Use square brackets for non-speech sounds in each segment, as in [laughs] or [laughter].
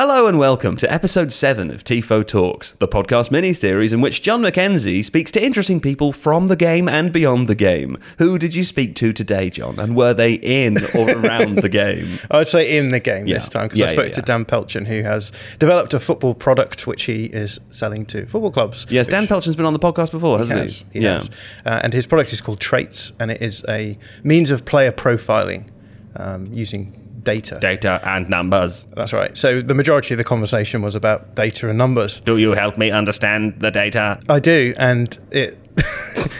Hello and welcome to episode 7 of TIFO Talks, the podcast mini-series in which John Mackenzie speaks to interesting people from the game and beyond the game. Who did you speak to today, John? And were they in or [laughs] around the game? I would say in the game Yeah. this time because Yeah, I spoke yeah, to. Dan Pelchen, who has developed a football product which he is selling to football clubs. Yes, Dan Pelchen's been on the podcast before, hasn't has, he? he has. Uh, and his product is called Traits, and it is a means of player profiling um, using data. Data and numbers. That's right. So the majority of the conversation was about data and numbers. Do you help me understand the data? I do, and it. [laughs]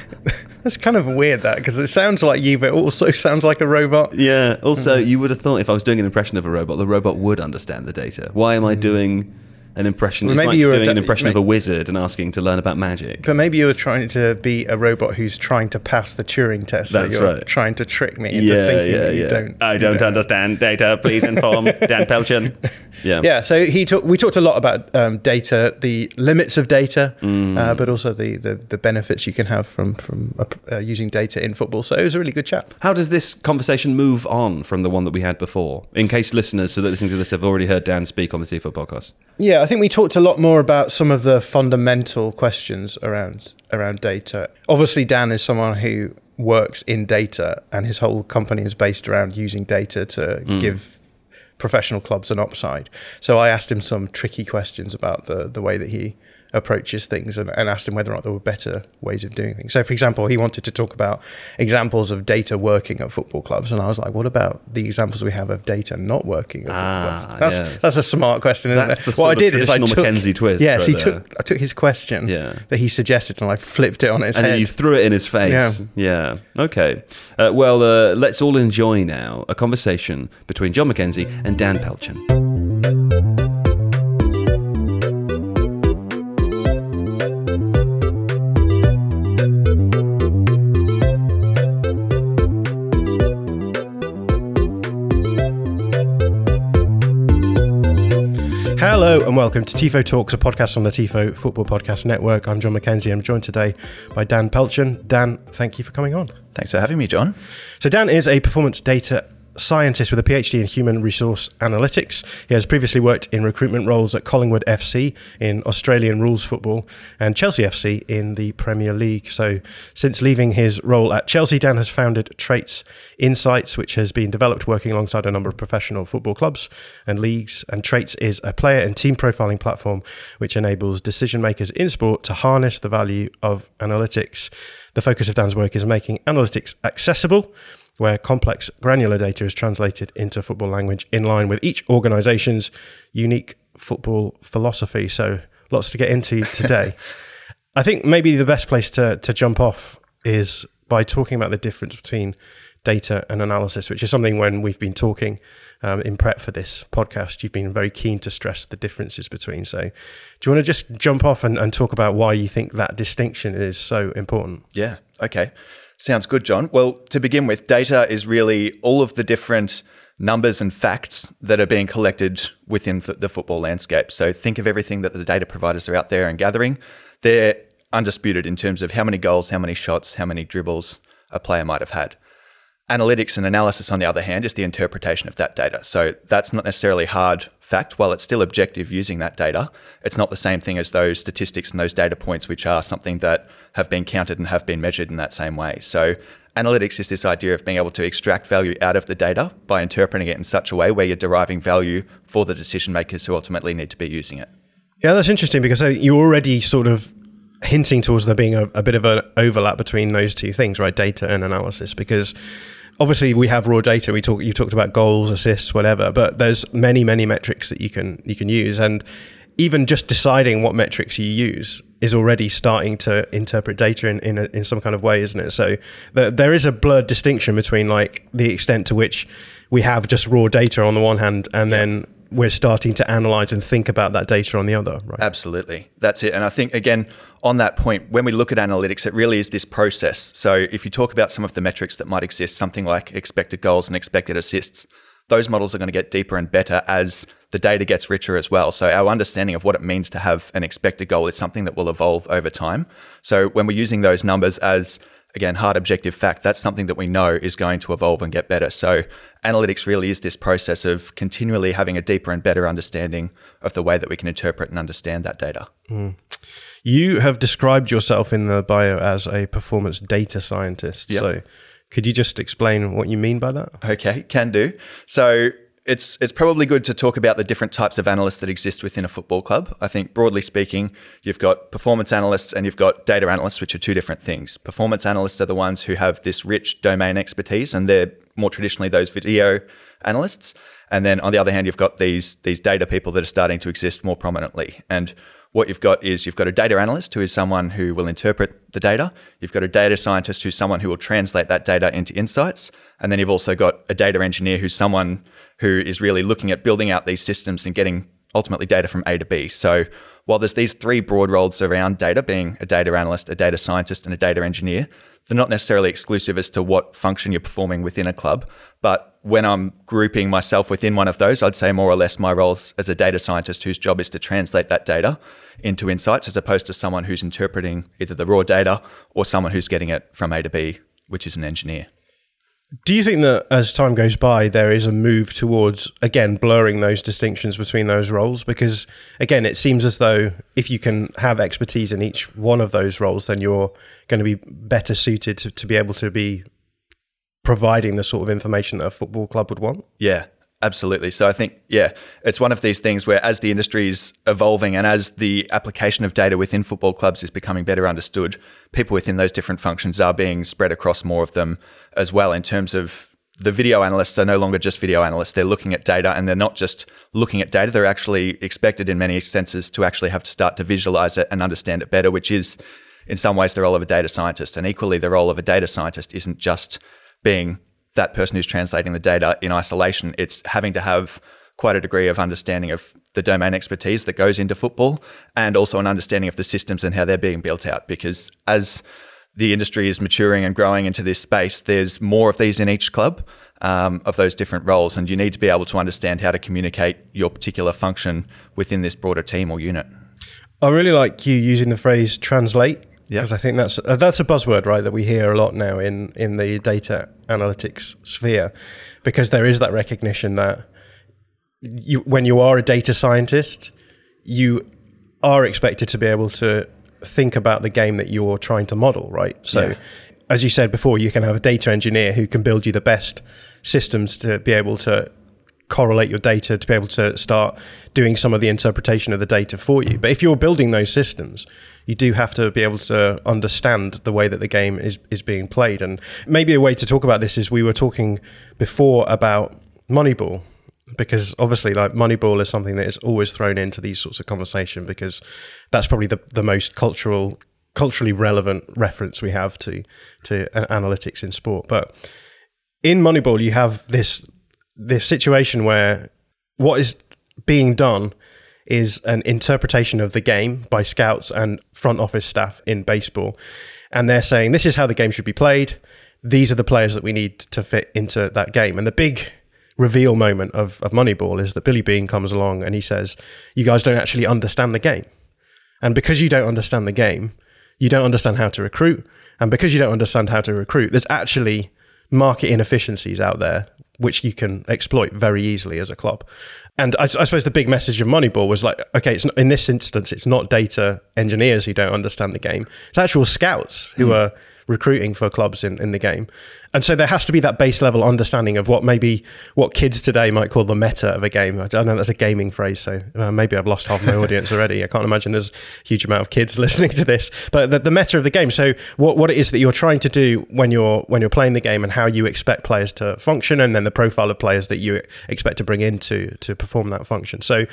That's kind of weird that because it sounds like you, but also [laughs] sounds like a robot. Yeah. Also, Mm-hmm. you would have thought if I was doing an impression of a robot, the robot would understand the data. Why am I doing an impression? Well, it's maybe like you were doing an impression of a wizard and asking to learn about magic. But maybe you were trying to be a robot who's trying to pass the Turing test. That's so you're right. Trying to trick me into thinking that you don't. I don't, understand data. Please inform [laughs] Dan Pelchen. Yeah. Yeah, so he talk, we talked a lot about um, data, the limits of data, Mm. uh, but also the, the, the benefits you can have from from uh, uh, using data in football. So it was a really good chat. How does this conversation move on from the one that we had before? In case listeners so that listening to this have already heard Dan speak on the TIFO podcast. Yeah, I think we talked a lot more about some of the fundamental questions around around data. Obviously, Dan is someone who works in data, and his whole company is based around using data to mm. give professional clubs an upside. So I asked him some tricky questions about the the way that he approaches things and, and asked him whether or not there were better ways of doing things. So for example, he wanted to talk about examples of data working at football clubs and I was like, what about the examples we have of data not working at Ah, football clubs? That's yes. that's a smart question, isn't That's the what sort I of did is I took, Mackenzie twist Yes, right he there. took I took his question Yeah. that he suggested and I flipped it on its and head. then you threw it in his face. Yeah. yeah. Okay. Uh, well, uh, let's all enjoy now a conversation between John Mackenzie and Dan Pelchen. Hello and welcome to TIFO Talks, a podcast on the TIFO Football Podcast Network. I'm John Mackenzie. I'm joined today by Dan Pelchen. Dan, thank you for coming on. Thanks for having me, John. So Dan is a performance data scientist with a PhD in human resource analytics. He has previously worked in recruitment roles at Collingwood FC in Australian rules football and Chelsea FC in the Premier League. So since leaving his role at Chelsea, Dan has founded Traits Insights, which has been developed working alongside a number of professional football clubs and leagues. And Traits is a player and team profiling platform which enables decision makers in sport to harness the value of analytics. The focus of Dan's work is making analytics accessible where complex granular data is translated into football language in line with each organization's unique football philosophy. So lots to get into [laughs] today. I think maybe the best place to, to jump off is by talking about the difference between data and analysis, which is something when we've been talking um, in prep for this podcast, you've been very keen to stress the differences between. So, do you want to just jump off and, and talk about why you think that distinction is so important? Yeah, okay. Sounds good, John. Well, to begin with, data is really all of the different numbers and facts that are being collected within the football landscape. So think of everything that the data providers are out there and gathering. They're undisputed in terms of how many goals, how many shots, how many dribbles a player might have had. Analytics and analysis, on the other hand, is the interpretation of that data. So that's not necessarily hard fact. While it's still objective using that data, it's not the same thing as those statistics and those data points, which are something that have been counted and have been measured in that same way. So analytics is this idea of being able to extract value out of the data by interpreting it in such a way where you're deriving value for the decision makers who ultimately need to be using it. Yeah, that's interesting because uh, you're already sort of hinting towards there being a, a bit of an overlap between those two things, right? Data and analysis, because obviously we have raw data. We talk you talked about goals, assists, whatever, but there's many many metrics that you can you can use, and even just deciding what metrics you use is already starting to interpret data in in, a, in some kind of way, isn't it? So the, there is a blurred distinction between like the extent to which we have just raw data on the one hand, and yeah. then we're starting to analyze and think about that data on the other, right? Absolutely. That's it. And I think, again, on that point, when we look at analytics, it really is this process. So if you talk about some of the metrics that might exist, something like expected goals and expected assists, those models are going to get deeper and better as the data gets richer as well. So our understanding of what it means to have an expected goal is something that will evolve over time. So when we're using those numbers as again, hard objective fact, that's something that we know is going to evolve and get better. So, analytics really is this process of continually having a deeper and better understanding of the way that we can interpret and understand that data. Mm. You have described yourself in the bio as a performance data scientist. Yep. So, could you just explain what you mean by that? Okay, can do. So, it's it's probably good to talk about the different types of analysts that exist within a football club. I think broadly speaking, you've got performance analysts and you've got data analysts, which are two different things. Performance analysts are the ones who have this rich domain expertise, and they're more traditionally those video analysts. And then on the other hand, you've got these these data people that are starting to exist more prominently. And what you've got is you've got a data analyst who is someone who will interpret the data. You've got a data scientist who's someone who will translate that data into insights. And then you've also got a data engineer who's someone who is really looking at building out these systems and getting ultimately data from A to B. So while there's these three broad roles around data, being a data analyst, a data scientist, and a data engineer, they're not necessarily exclusive as to what function you're performing within a club. But when I'm grouping myself within one of those, I'd say more or less my roles as a data scientist whose job is to translate that data into insights as opposed to someone who's interpreting either the raw data or someone who's getting it from A to B, which is an engineer. Do you think that as time goes by, there is a move towards, again, blurring those distinctions between those roles? Because, again, it seems as though if you can have expertise in each one of those roles, then you're going to be better suited to, to be able to be providing the sort of information that a football club would want. Yeah, Absolutely. So I think, yeah, it's one of these things where as the industry is evolving and as the application of data within football clubs is becoming better understood, people within those different functions are being spread across more of them as well in terms of the video analysts are no longer just video analysts. They're looking at data and they're not just looking at data. They're actually expected in many senses to actually have to start to visualize it and understand it better, which is in some ways the role of a data scientist. And equally, the role of a data scientist isn't just being that person who's translating the data in isolation. It's having to have quite a degree of understanding of the domain expertise that goes into football and also an understanding of the systems and how they're being built out. Because as the industry is maturing and growing into this space, there's more of these in each club um, of those different roles. And you need to be able to understand how to communicate your particular function within this broader team or unit. I really like you using the phrase translate because I think that's uh, that's a buzzword, right, that we hear a lot now in in the data analytics sphere, because there is that recognition that you when you are a data scientist, you are expected to be able to think about the game that you're trying to model, right? So, yeah. as you said before, you can have a data engineer who can build you the best systems to be able to correlate your data to be able to start doing some of the interpretation of the data for you. But if you're building those systems, you do have to be able to understand the way that the game is, is being played. And maybe a way to talk about this is we were talking before about Moneyball. Because obviously, like Moneyball is something that is always thrown into these sorts of conversation because that's probably the, the most cultural, culturally relevant reference we have to to analytics in sport. But in Moneyball, you have this this situation where what is being done is an interpretation of the game by scouts and front office staff in baseball. And they're saying, this is how the game should be played. These are the players that we need to fit into that game. And the big reveal moment of, of Moneyball is that Billy Beane comes along and he says, You guys don't actually understand the game. And because you don't understand the game, you don't understand how to recruit. And because you don't understand how to recruit, there's actually market inefficiencies out there which you can exploit very easily as a club. And I, I suppose the big message of Moneyball was like, okay, it's not, in this instance, it's not data engineers who don't understand the game; it's actual scouts who mm. are recruiting for clubs in, in the game. And so there has to be that base level understanding of what maybe what kids today might call the meta of a game. I know that's a gaming phrase, so uh, maybe I've lost half my audience already. I can't imagine there's a huge amount of kids [laughs] listening to this. But the, the meta of the game. So what, what it is that you're trying to do when you're when you're playing the game and how you expect players to function, and then the profile of players that you expect to bring in to to perform that function. So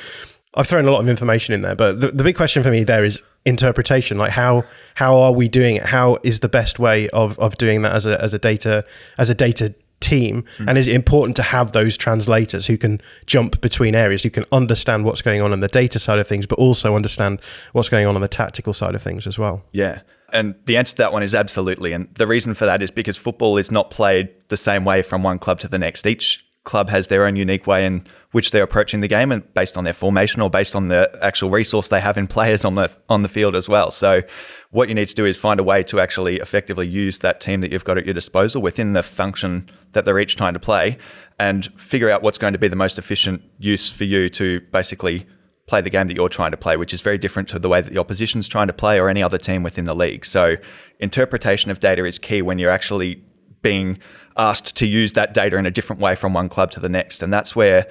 I've thrown a lot of information in there, but the, the big question for me there is interpretation. Like how how are we doing it? How is the best way of of doing that as a as a data as a data team mm. and is it important to have those translators who can jump between areas who can understand what's going on on the data side of things but also understand what's going on on the tactical side of things as well yeah and the answer to that one is absolutely and the reason for that is because football is not played the same way from one club to the next each club has their own unique way in which they're approaching the game and based on their formation or based on the actual resource they have in players on the on the field as well. So what you need to do is find a way to actually effectively use that team that you've got at your disposal within the function that they're each trying to play and figure out what's going to be the most efficient use for you to basically play the game that you're trying to play, which is very different to the way that the opposition's trying to play or any other team within the league. So interpretation of data is key when you're actually being asked to use that data in a different way from one club to the next. And that's where,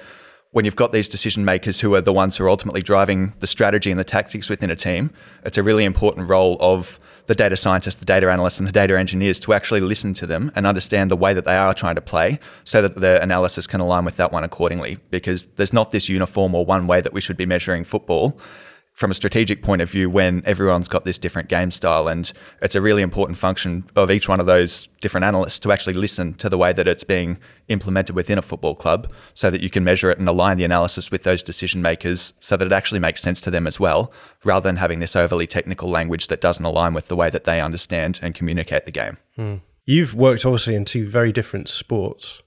when you've got these decision makers who are the ones who are ultimately driving the strategy and the tactics within a team, it's a really important role of the data scientists, the data analysts, and the data engineers to actually listen to them and understand the way that they are trying to play so that the analysis can align with that one accordingly. Because there's not this uniform or one way that we should be measuring football from a strategic point of view when everyone's got this different game style. And it's a really important function of each one of those different analysts to actually listen to the way that it's being implemented within a football club so that you can measure it and align the analysis with those decision makers so that it actually makes sense to them as well, rather than having this overly technical language that doesn't align with the way that they understand and communicate the game. Hmm. You've worked obviously in two very different sports.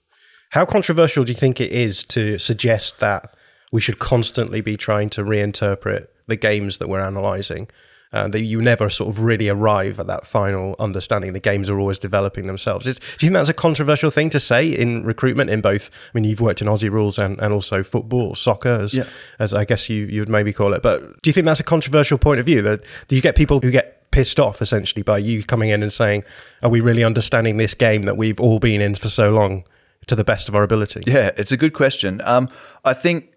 How controversial do you think it is to suggest that we should constantly be trying to reinterpret the games that we're analyzing. Uh, that you never sort of really arrive at that final understanding. The games are always developing themselves. Is, do you think that's a controversial thing to say in recruitment? In both, I mean, you've worked in Aussie rules and, and also football, soccer, as, yeah. as I guess you you would maybe call it. But do you think that's a controversial point of view? That do you get people who get pissed off essentially by you coming in and saying, "Are we really understanding this game that we've all been in for so long?" To the best of our ability. Yeah, it's a good question. Um, I think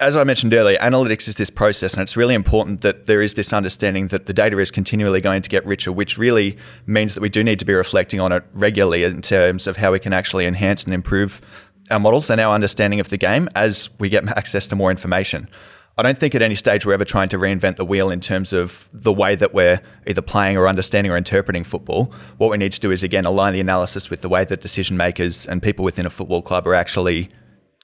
as I mentioned earlier, analytics is this process, and it's really important that there is this understanding that the data is continually going to get richer, which really means that we do need to be reflecting on it regularly in terms of how we can actually enhance and improve our models and our understanding of the game as we get [laughs] access to more information. I don't think at any stage we're ever trying to reinvent the wheel in terms of the way that we're either playing or understanding or interpreting football. What we need to do is, again, align the analysis with the way that decision makers and people within a football club are actually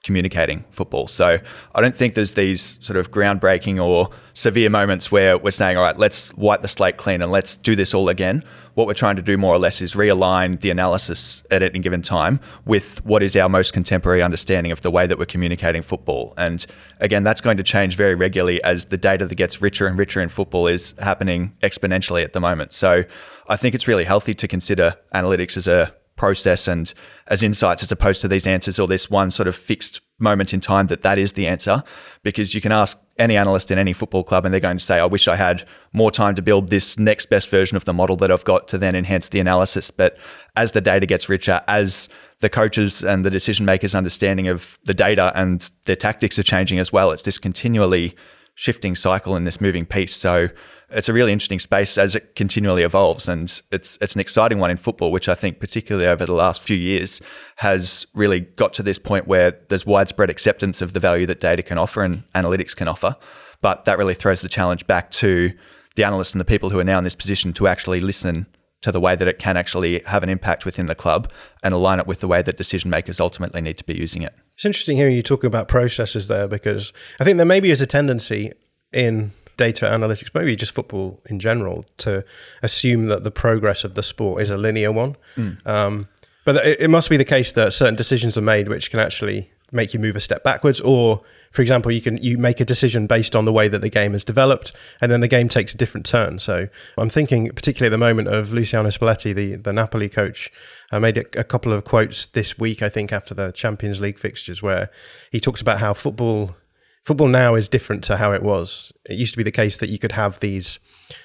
communicating football. So I don't think there's these sort of groundbreaking or severe moments where we're saying, all right, let's wipe the slate clean and let's do this all again. What we're trying to do more or less is realign the analysis at any given time with what is our most contemporary understanding of the way that we're communicating football. And again, that's going to change very regularly as the data that gets richer and richer in football is happening exponentially at the moment. So I think it's really healthy to consider analytics as a process and as insights as opposed to these answers or this one sort of fixed moment in time that that is the answer. Because you can ask any analyst in any football club and they're going to say I wish I had more time to build this next best version of the model that I've got to then enhance the analysis. But as the data gets richer as the coaches and the decision makers understanding of the data and their tactics are changing as well it's this continually shifting cycle in this moving piece. So it's a really interesting space as it continually evolves, and it's it's an exciting one in football, which I think particularly over the last few years has really got to this point where there's widespread acceptance of the value that data can offer and analytics can offer. But that really throws the challenge back to the analysts and the people who are now in this position to actually listen to the way that it can actually have an impact within the club and align it with the way that decision makers ultimately need to be using it. It's interesting hearing you talk about processes there because I think there maybe is a tendency in data analytics, maybe just football in general, to assume that the progress of the sport is a linear one. Mm. Um, but it, it, must be the case that certain decisions are made which can actually make you move a step backwards or for example you can you make a decision based on the way that the game is developed and then the game takes a different turn so i'm thinking particularly at the moment of luciano spalletti the, the napoli coach i made a, a couple of quotes this week i think after the champions league fixtures where he talks about how football football now is different to how it was. It used to be the case that you could have these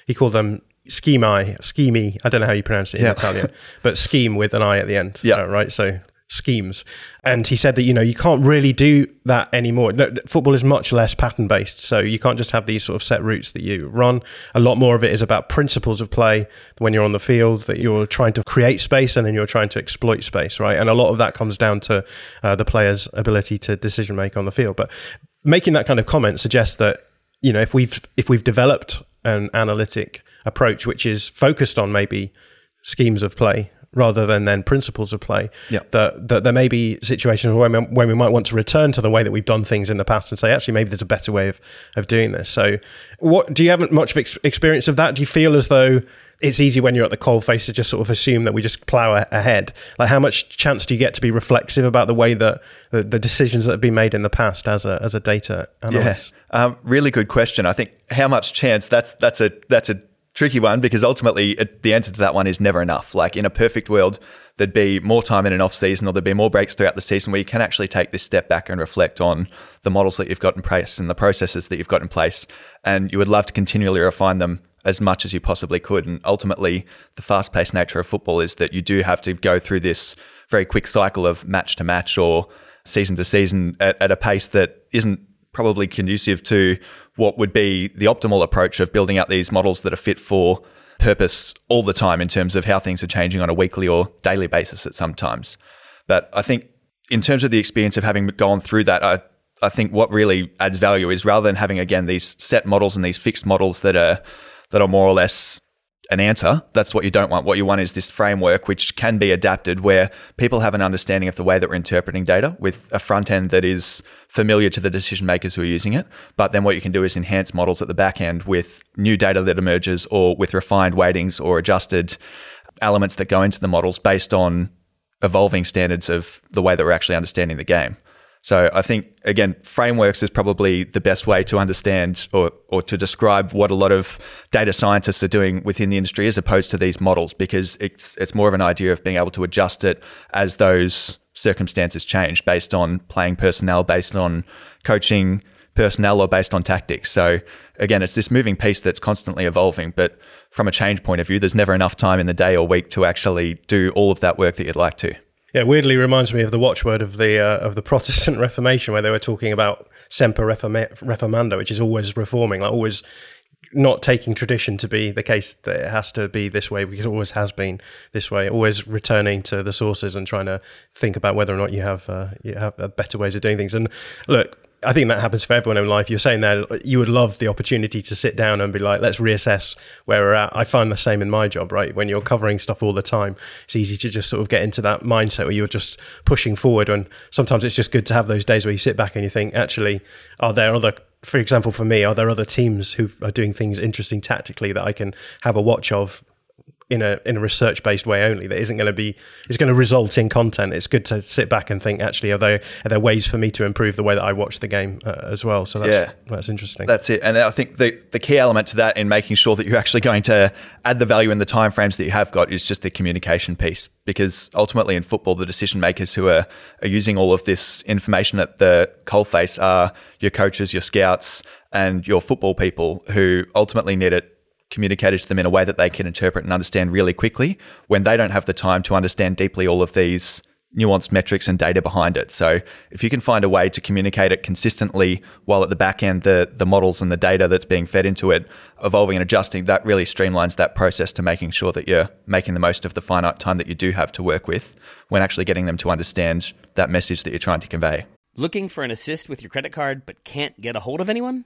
he called them schemi schemi i don't know how you pronounce it in Yeah. italian [laughs] but scheme with an i at the end Yeah. uh, right? So schemes. And he said that you know you can't really do that anymore. No, football is much less pattern based so you can't just have these sort of set routes that you run. A lot more of it is about principles of play when you're on the field that you're trying to create space and then you're trying to exploit space right? And a lot of that comes down to uh, the player's ability to decision make on the field. But making that kind of comment suggests that you know if we've if we've developed an analytic approach which is focused on maybe schemes of play rather than then principles of play. Yeah. That, that there may be situations where we, where we might want to return to the way that we've done things in the past and say, actually, maybe there's a better way of, of doing this. So, what do you have much of ex- experience of that? Do you feel as though it's easy when you're at the coal face to just sort of assume that we just plow ahead? Like, how much chance do you get to be reflexive about the way that the, the decisions that have been made in the past as a as a data analyst? Yeah, um, really good question. I think how much chance? That's that's a that's a tricky one because ultimately it, the answer to that one is never enough. Like in a perfect world, there'd be more time in an off season, or there'd be more breaks throughout the season where you can actually take this step back and reflect on the models that you've got in place and the processes that you've got in place, and you would love to continually refine them as much as you possibly could. And ultimately, the fast paced nature of football is that you do have to go through this very quick cycle of match to match or season to season at, at a pace that isn't probably conducive to what would be the optimal approach of building out these models that are fit for purpose all the time in terms of how things are changing on a weekly or daily basis at some times. But I think in terms of the experience of having gone through that, I, I think what really adds value is rather than having again these set models and these fixed models that are that are more or less an answer. That's what you don't want. What you want is this framework which can be adapted where people have an understanding of the way that we're interpreting data with a front end that is familiar to the decision makers who are using it. But then what you can do is enhance models at the back end with new data that emerges or with refined weightings or adjusted elements that go into the models based on evolving standards of the way that we're actually understanding the game. So I think again, frameworks is probably the best way to understand or, or to describe what a lot of data scientists are doing within the industry as opposed to these models, because it's it's more of an idea of being able to adjust it as those circumstances change based on playing personnel, based on coaching personnel or based on tactics. So again, it's this moving piece that's constantly evolving, but from a change point of view, there's never enough time in the day or week to actually do all of that work that you'd like to. Yeah, weirdly reminds me of the watchword of the uh, of the Protestant [laughs] Reformation, where they were talking about semper reforma- reformanda, which is always reforming, like always not taking tradition to be the case that it has to be this way because it always has been this way. Always returning to the sources and trying to think about whether or not you have uh, you have uh, better ways of doing things. And look, I think that happens for everyone in life. You're saying there you would love the opportunity to sit down and be like, let's reassess where we're at. I find the same in my job, right? When you're covering stuff all the time, it's easy to just sort of get into that mindset where you're just pushing forward. And sometimes it's just good to have those days where you sit back and you think, actually, are there other for example, for me, are there other teams who are doing things interesting tactically that I can have a watch of in a in a research based way only? That isn't going to be is going to result in content. It's good to sit back and think. Actually, are there are there ways for me to improve the way that I watch the game uh, as well? So that's Yeah. that's interesting. That's it. And I think the, the key element to that in making sure that you're actually going to add the value in the timeframes that you have got is just the communication piece. Because ultimately in football, the decision makers who are, are using all of this information at the coalface are your coaches, your scouts, and your football people who ultimately need it communicated to them in a way that they can interpret and understand really quickly when they don't have the time to understand deeply all of these nuanced metrics and data behind it. So if you can find a way to communicate it consistently while at the back end the the models and the data that's being fed into it evolving and adjusting, that really streamlines that process to making sure that you're making the most of the finite time that you do have to work with when actually getting them to understand that message that you're trying to convey. Looking for an assist with your credit card but can't get a hold of anyone?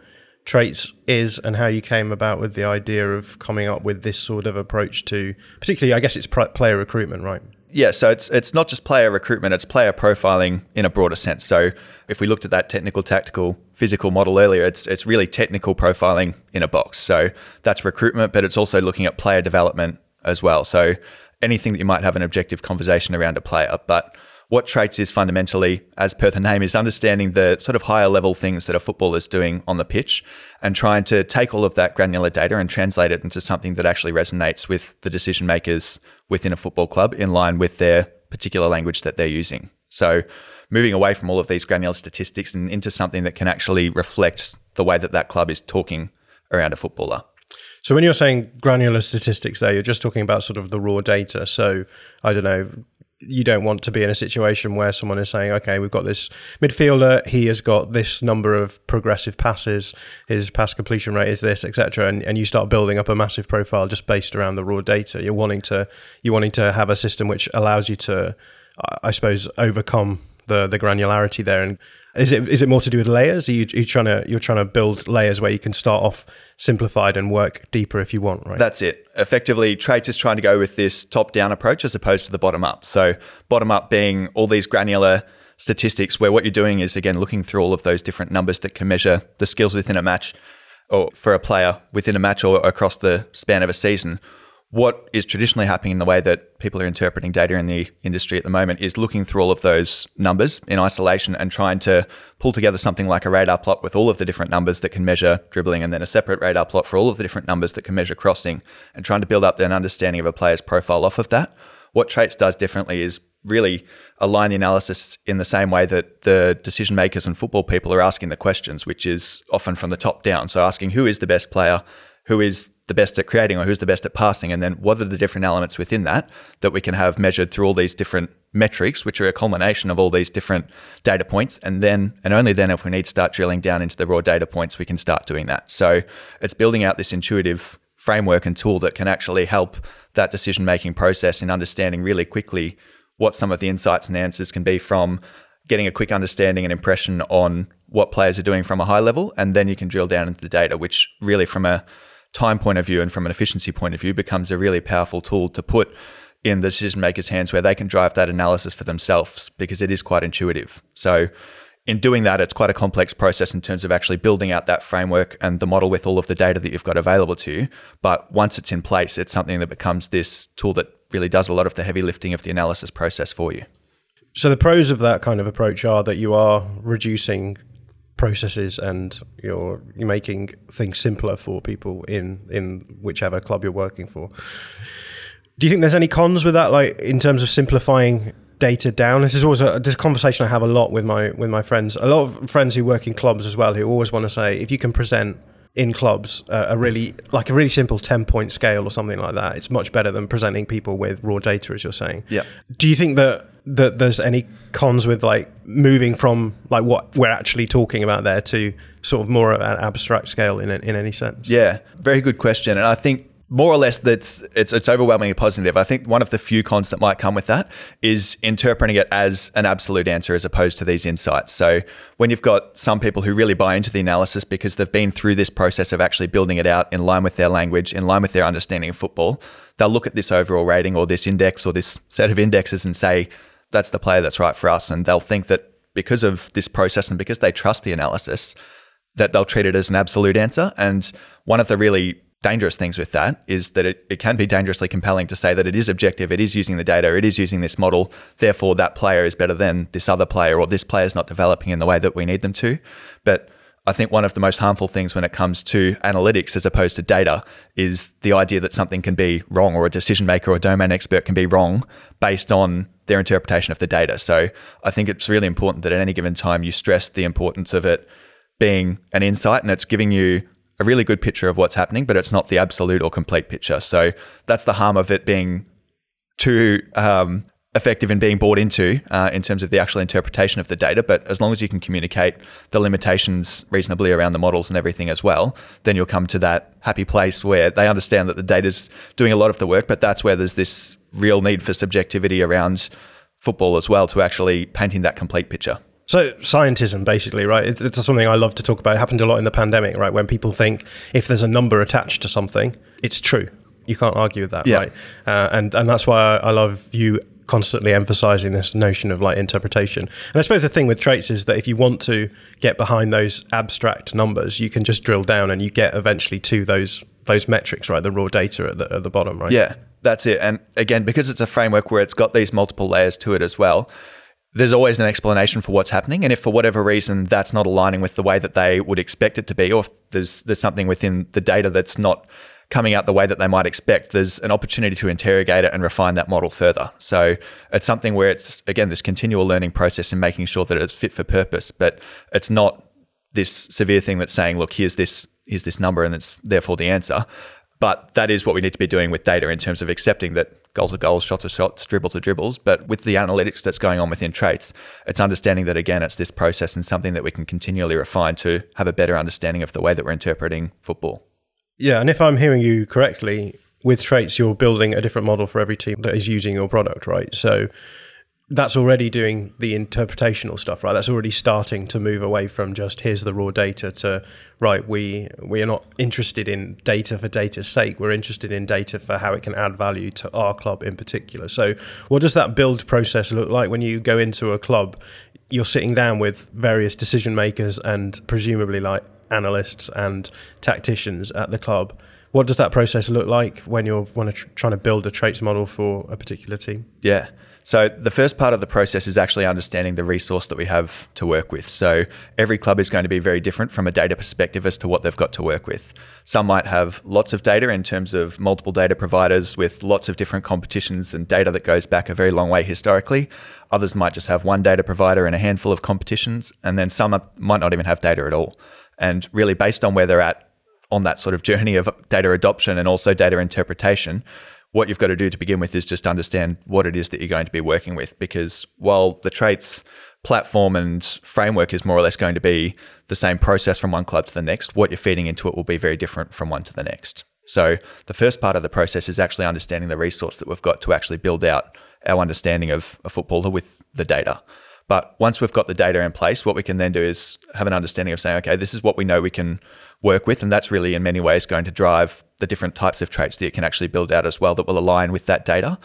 traits is and how you came about with the idea of coming up with this sort of approach to, particularly, I guess it's player recruitment, right? Yeah, so it's it's not just player recruitment; it's player profiling in a broader sense. So if we looked at that technical, tactical, physical model earlier, it's it's really technical profiling in a box. So that's recruitment, but it's also looking at player development as well. So anything that you might have an objective conversation around a player, but what traits is fundamentally, as per the name, is understanding the sort of higher level things that a footballer is doing on the pitch and trying to take all of that granular data and translate it into something that actually resonates with the decision makers within a football club in line with their particular language that they're using. So, moving away from all of these granular statistics and into something that can actually reflect the way that that club is talking around a footballer. So when you're saying granular statistics there, you're just talking about sort of the raw data. So I don't know, you don't want to be in a situation where someone is saying, okay, we've got this midfielder, he has got this number of progressive passes, his pass completion rate is this, etc. And, and you start building up a massive profile just based around the raw data. You're wanting to you're wanting to have a system which allows you to, I suppose, overcome the the granularity there and is it is it more to do with layers? Are you, are you trying to you're trying to build layers where you can start off simplified and work deeper if you want, right? That's it. Effectively, Traits is trying to go with this top down approach as opposed to the bottom up. So bottom up being all these granular statistics where what you're doing is again looking through all of those different numbers that can measure the skills within a match or for a player within a match or across the span of a season what is traditionally happening in the way that people are interpreting data in the industry at the moment is looking through all of those numbers in isolation and trying to pull together something like a radar plot with all of the different numbers that can measure dribbling and then a separate radar plot for all of the different numbers that can measure crossing and trying to build up an understanding of a player's profile off of that. What Traits does differently is really align the analysis in the same way that the decision makers and football people are asking the questions, which is often from the top down. So asking who is the best player, who is the best at creating or who's the best at passing and then what are the different elements within that that we can have measured through all these different metrics which are a culmination of all these different data points. And then and only then if we need to start drilling down into the raw data points we can start doing that. So it's building out this intuitive framework and tool that can actually help that decision making process in understanding really quickly what some of the insights and answers can be from getting a quick understanding and impression on what players are doing from a high level and then you can drill down into the data which really from a time point of view and from an efficiency point of view becomes a really powerful tool to put in the decision makers' hands where they can drive that analysis for themselves because it is quite intuitive. So, in doing that, it's quite a complex process in terms of actually building out that framework and the model with all of the data that you've got available to you. But once it's in place, it's something that becomes this tool that really does a lot of the heavy lifting of the analysis process for you. So, the pros of that kind of approach are that you are reducing processes and you're making things simpler for people in in whichever club you're working for. Do you think there's any cons with that, like in terms of simplifying data down? This is always a, this conversation I have a lot with my with my friends. A lot of friends who work in clubs as well, who always want to say, if you can present in clubs uh, a really like a really simple 10 point scale or something like that it's much better than presenting people with raw data as you're saying. Yeah. Do you think that that there's any cons with like moving from like what we're actually talking about there to sort of more of an abstract scale in in any sense? Yeah very good question. And i think more or less that's it's it's overwhelmingly positive. I think one of the few cons that might come with that is interpreting it as an absolute answer as opposed to these insights. So when you've got some people who really buy into the analysis because they've been through this process of actually building it out in line with their language, in line with their understanding of football, they'll look at this overall rating or this index or this set of indexes and say that's the player that's right for us and they'll think that because of this process and because they trust the analysis that they'll treat it as an absolute answer and one of the really dangerous things with that is that it, it can be dangerously compelling to say that it is objective, it is using the data, it is using this model, therefore that player is better than this other player, or this player is not developing in the way that we need them to. But I think one of the most harmful things when it comes to analytics as opposed to data is the idea that something can be wrong or a decision maker or a domain expert can be wrong based on their interpretation of the data. So I think it's really important that at any given time you stress the importance of it being an insight and it's giving you a really good picture of what's happening, but it's not the absolute or complete picture. So that's the harm of it being too um, effective in being bought into uh, in terms of the actual interpretation of the data. But as long as you can communicate the limitations reasonably around the models and everything as well, then you'll come to that happy place where they understand that the data's doing a lot of the work, but that's where there's this real need for subjectivity around football as well to actually painting that complete picture. So scientism, basically, right? It's, it's something I love to talk about. It happened a lot in the pandemic, right? When people think if there's a number attached to something, it's true. You can't argue with that, Yeah. right? Uh, and and that's why I, I love you constantly emphasizing this notion of like interpretation. And I suppose the thing with traits is that if you want to get behind those abstract numbers, you can just drill down and you get eventually to those those metrics, right? The raw data at the, at the bottom, right? Yeah, that's it. And again, because it's a framework where it's got these multiple layers to it as well, there's always an explanation for what's happening. And if for whatever reason that's not aligning with the way that they would expect it to be, or there's there's something within the data that's not coming out the way that they might expect, there's an opportunity to interrogate it and refine that model further. So it's something where it's again this continual learning process and making sure that it's fit for purpose, but it's not this severe thing that's saying, look, here's this here's this number and it's therefore the answer. But that is what we need to be doing with data in terms of accepting that goals are goals, shots are shots, dribbles are dribbles. But with the analytics that's going on within traits, it's understanding that again, it's this process and something that we can continually refine to have a better understanding of the way that we're interpreting football. Yeah, and if I'm hearing you correctly, with traits, you're building a different model for every team that is using your product, right? So that's already doing the interpretational stuff, right? That's already starting to move away from just here's the raw data to right. We we are not interested in data for data's sake. We're interested in data for how it can add value to our club in particular. So, what does that build process look like when you go into a club? You're sitting down with various decision makers and presumably like analysts and tacticians at the club. What does that process look like when you're trying to build a traits model for a particular team? Yeah. So the first part of the process is actually understanding the resource that we have to work with. So every club is going to be very different from a data perspective as to what they've got to work with. Some might have lots of data in terms of multiple data providers with lots of different competitions and data that goes back a very long way historically. Others might just have one data provider and a handful of competitions, and then some might not even have data at all. And really, based on where they're at on that sort of journey of data adoption and also data interpretation, what you've got to do to begin with is just understand what it is that you're going to be working with. Because while the traits platform and framework is more or less going to be the same process from one club to the next, what you're feeding into it will be very different from one to the next. So the first part of the process is actually understanding the resource that we've got to actually build out our understanding of a footballer with the data. But once we've got the data in place, what we can then do is have an understanding of saying, okay, this is what we know we can work with. And that's really, in many ways, going to drive the different types of traits that you can actually build out as well that will align with that data.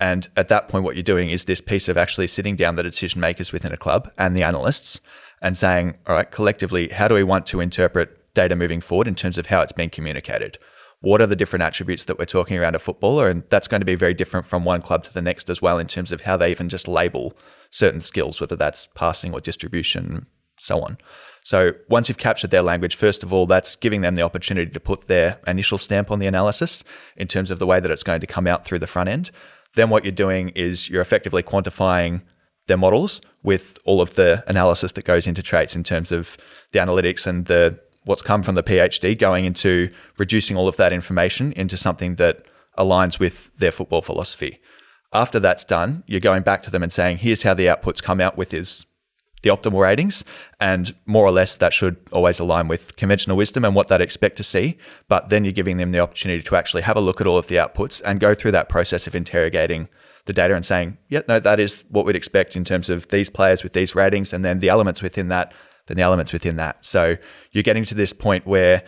And at that point, what you're doing is this piece of actually sitting down the decision makers within a club and the analysts and saying, all right, collectively, how do we want to interpret data moving forward in terms of how it's being communicated? What are the different attributes that we're talking around a footballer? And that's going to be very different from one club to the next as well in terms of how they even just label certain skills, whether that's passing or distribution, so on. So once you've captured their language, first of all, that's giving them the opportunity to put their initial stamp on the analysis in terms of the way that it's going to come out through the front end. Then what you're doing is you're effectively quantifying their models with all of the analysis that goes into traits in terms of the analytics and the what's come from the PhD going into reducing all of that information into something that aligns with their football philosophy. After that's done, you're going back to them and saying, here's how the outputs come out with is the optimal ratings. And more or less, that should always align with conventional wisdom and what they'd expect to see. But then you're giving them the opportunity to actually have a look at all of the outputs and go through that process of interrogating the data and saying, yeah, no, that is what we'd expect in terms of these players with these ratings and then the elements within that, then the elements within that. So you're getting to this point where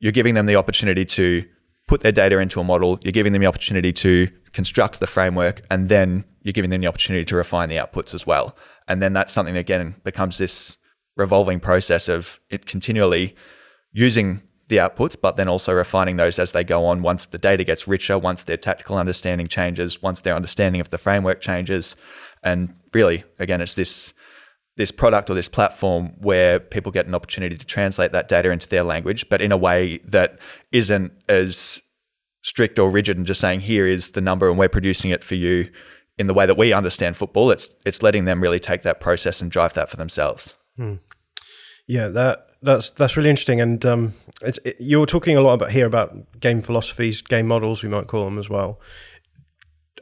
you're giving them the opportunity to put their data into a model, you're giving them the opportunity to construct the framework, and then you're giving them the opportunity to refine the outputs as well. And then that's something that again becomes this revolving process of it continually using the outputs, but then also refining those as they go on once the data gets richer, once their tactical understanding changes, once their understanding of the framework changes. And really, again, it's this this product or this platform where people get an opportunity to translate that data into their language, but in a way that isn't as strict or rigid and just saying here is the number and we're producing it for you in the way that we understand football. It's it's letting them really take that process and drive that for themselves. Yeah, that that's that's really interesting. And um, it, you're talking a lot about here about game philosophies, game models, we might call them as well.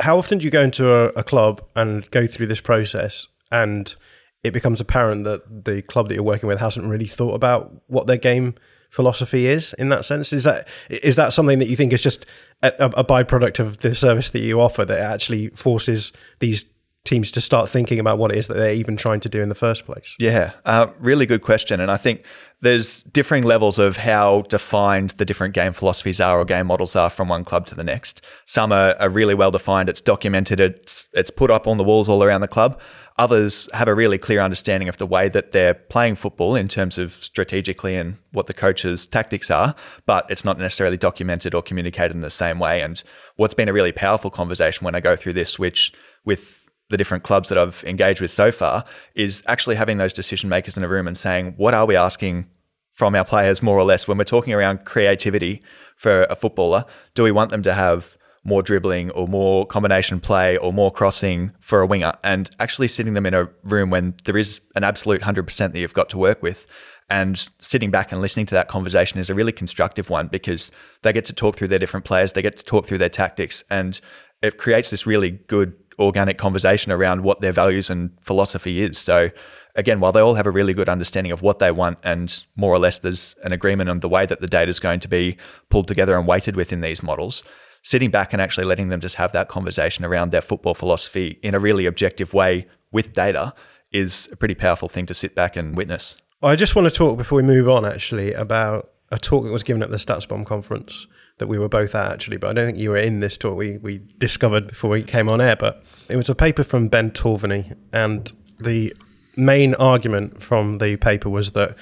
how often do you go into a, a club and go through this process and it becomes apparent that the club that you're working with hasn't really thought about what their game philosophy is in that sense is that is that something that you think is just a, a byproduct of the service that you offer that actually forces these teams to start thinking about what it is that they're even trying to do in the first place Yeah, uh, really good question. And I think there's differing levels of how defined the different game philosophies are or game models are from one club to the next. Some are, are really well defined, it's documented, it's, it's put up on the walls all around the club. Others have a really clear understanding of the way that they're playing football in terms of strategically and what the coach's tactics are, but it's not necessarily documented or communicated in the same way. And what's been a really powerful conversation when I go through this, which with the different clubs that I've engaged with so far is actually having those decision makers in a room and saying, what are we asking from our players more or less when we're talking around creativity for a footballer? Do we want them to have more dribbling or more combination play or more crossing for a winger? And actually sitting them in a room when there is an absolute 100% that you've got to work with and sitting back and listening to that conversation is a really constructive one because they get to talk through their different players, they get to talk through their tactics, and it creates this really good organic conversation around what their values and philosophy is. So, again, while they all have a really good understanding of what they want and more or less there's an agreement on the way that the data is going to be pulled together and weighted within these models, sitting back and actually letting them just have that conversation around their football philosophy in a really objective way with data is a pretty powerful thing to sit back and witness. I just want to talk before we move on actually about a talk that was given at the StatsBomb conference that we were both at actually, but I don't think you were in this talk. We we discovered before we came on air, but it was a paper from Ben Torvaney, and the main argument from the paper was that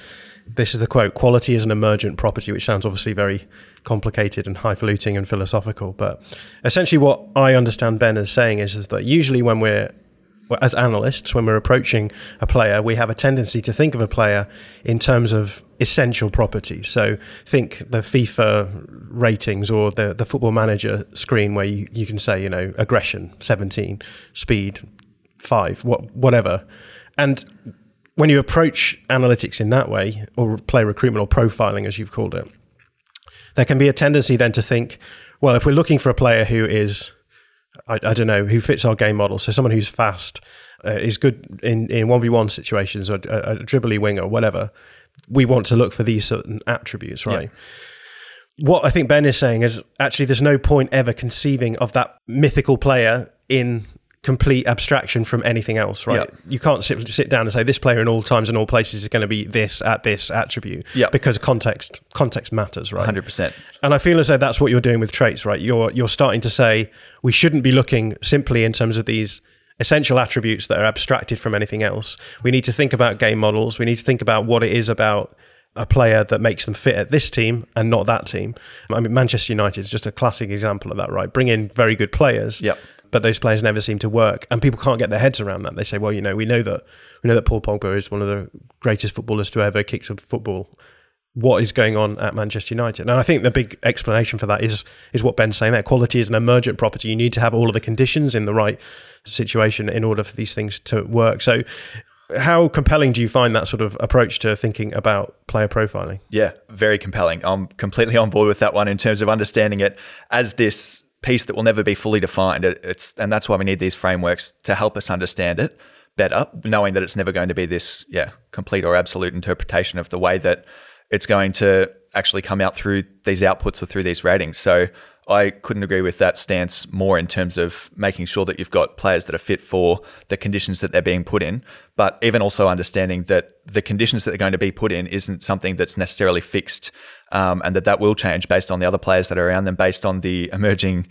this is the quote: "Quality is an emergent property," which sounds obviously very complicated and highfalutin and philosophical. But essentially, what I understand Ben is saying is, is that usually when we're as analysts, when we're approaching a player, we have a tendency to think of a player in terms of essential properties. So think the FIFA ratings or the, the football manager screen where you, you can say, you know, aggression, 17, speed, 5, what, whatever. And when you approach analytics in that way, or player recruitment or profiling, as you've called it, there can be a tendency then to think, well, if we're looking for a player who is I, I, don't know who fits our game model. So someone who's fast, uh, is good in in one v one situations or a, a dribbly winger, whatever. We want to look for these certain attributes, right? Yeah. What I think Ben is saying is actually there's no point ever conceiving of that mythical player in complete abstraction from anything else, right? Yep. You can't sit, sit down and say this player in all times and all places is going to be this at this attribute yep. because context context matters, right? 100%. And I feel as though that's what you're doing with traits, right? You're you're starting to say we shouldn't be looking simply in terms of these essential attributes that are abstracted from anything else. We need to think about game models. We need to think about what it is about a player that makes them fit at this team and not that team. I mean, Manchester United is just a classic example of that, right? Bring in very good players, yep but those players never seem to work, and people can't get their heads around that. They say, "Well, you know, we know that we know that Paul Pogba is one of the greatest footballers to ever kick of football. What is going on at Manchester United?" And I think the big explanation for that is is what Ben's saying. That quality is an emergent property. You need to have all of the conditions in the right situation in order for these things to work. So. How compelling do you find that sort of approach to thinking about player profiling? Yeah, very compelling. I'm completely on board with that one in terms of understanding it as this piece that will never be fully defined. It, it's and that's why we need these frameworks to help us understand it better, knowing that it's never going to be this yeah complete or absolute interpretation of the way that it's going to actually come out through these outputs or through these ratings. So I couldn't agree with that stance more in terms of making sure that you've got players that are fit for the conditions that they're being put in, but even also understanding that the conditions that they're going to be put in isn't something that's necessarily fixed um, and that that will change based on the other players that are around them, based on the emerging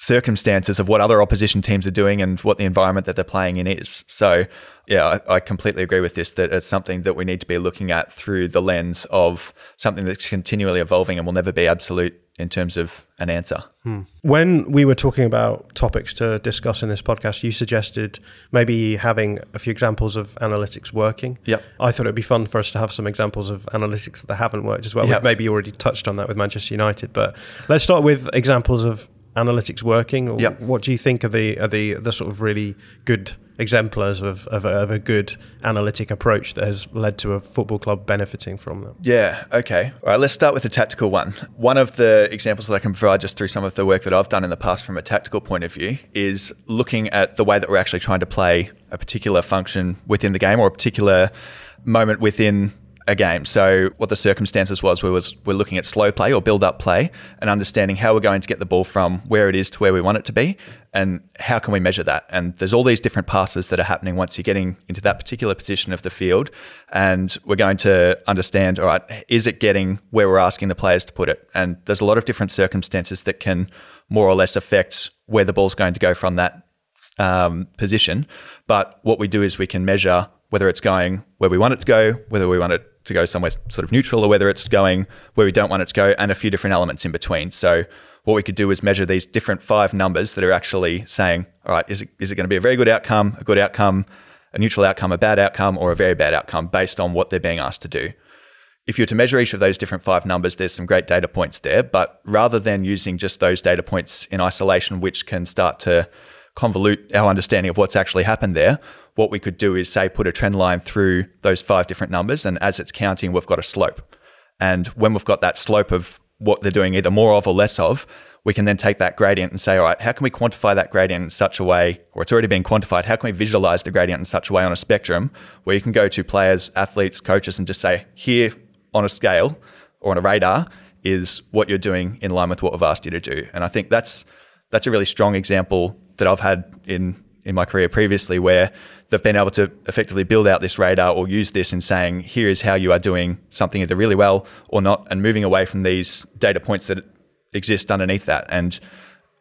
circumstances of what other opposition teams are doing and what the environment that they're playing in is. So, yeah, I, I, completely agree with this that it's something that we need to be looking at through the lens of something that's continually evolving and will never be absolute in terms of an answer. Hmm. When we were talking about topics to discuss in this podcast, you suggested maybe having a few examples of analytics working. Yep. I thought it'd be fun for us to have some examples of analytics that haven't worked as well. Yep. We've maybe already touched on that with Manchester United, but let's start with examples of analytics working? Or Yep. What do you think are the are the the sort of really good exemplars of of a, of a good analytic approach that has led to a football club benefiting from them? Yeah, okay. All right, let's start with the tactical one. One of the examples that I can provide just through some of the work that I've done in the past from a tactical point of view is looking at the way that we're actually trying to play a particular function within the game or a particular moment within a game. So what the circumstances was, we was we're looking at slow play or build up play and understanding how we're going to get the ball from where it is to where we want it to be and how can we measure that. And there's all these different passes that are happening once you're getting into that particular position of the field and we're going to understand all right, is it getting where we're asking the players to put it? And there's a lot of different circumstances that can more or less affect where the ball's going to go from that um, position. But what we do is we can measure whether it's going where we want it to go, whether we want it to go somewhere sort of neutral, or whether it's going where we don't want it to go, and a few different elements in between. So what we could do is measure these different five numbers that are actually saying, all right, is it, is it going to be a very good outcome, a good outcome, a neutral outcome, a bad outcome, or a very bad outcome based on what they're being asked to do? if you're to measure each of those different five numbers, there's some great data points there. But rather than using just those data points in isolation, which can start to convolute our understanding of what's actually happened there, what we could do is say put a trend line through those five different numbers, and as it's counting, we've got a slope. And when we've got that slope of what they're doing either more of or less of, we can then take that gradient and say, all right, how can we quantify that gradient in such a way, or it's already been quantified, how can we visualize the gradient in such a way on a spectrum where you can go to players, athletes, coaches, and just say, here on a scale or on a radar is what you're doing in line with what we've asked you to do. And I think that's that's a really strong example that I've had in in my career previously where they've been able to effectively build out this radar or use this in saying here is how you are doing something either really well or not and moving away from these data points that exist underneath that. And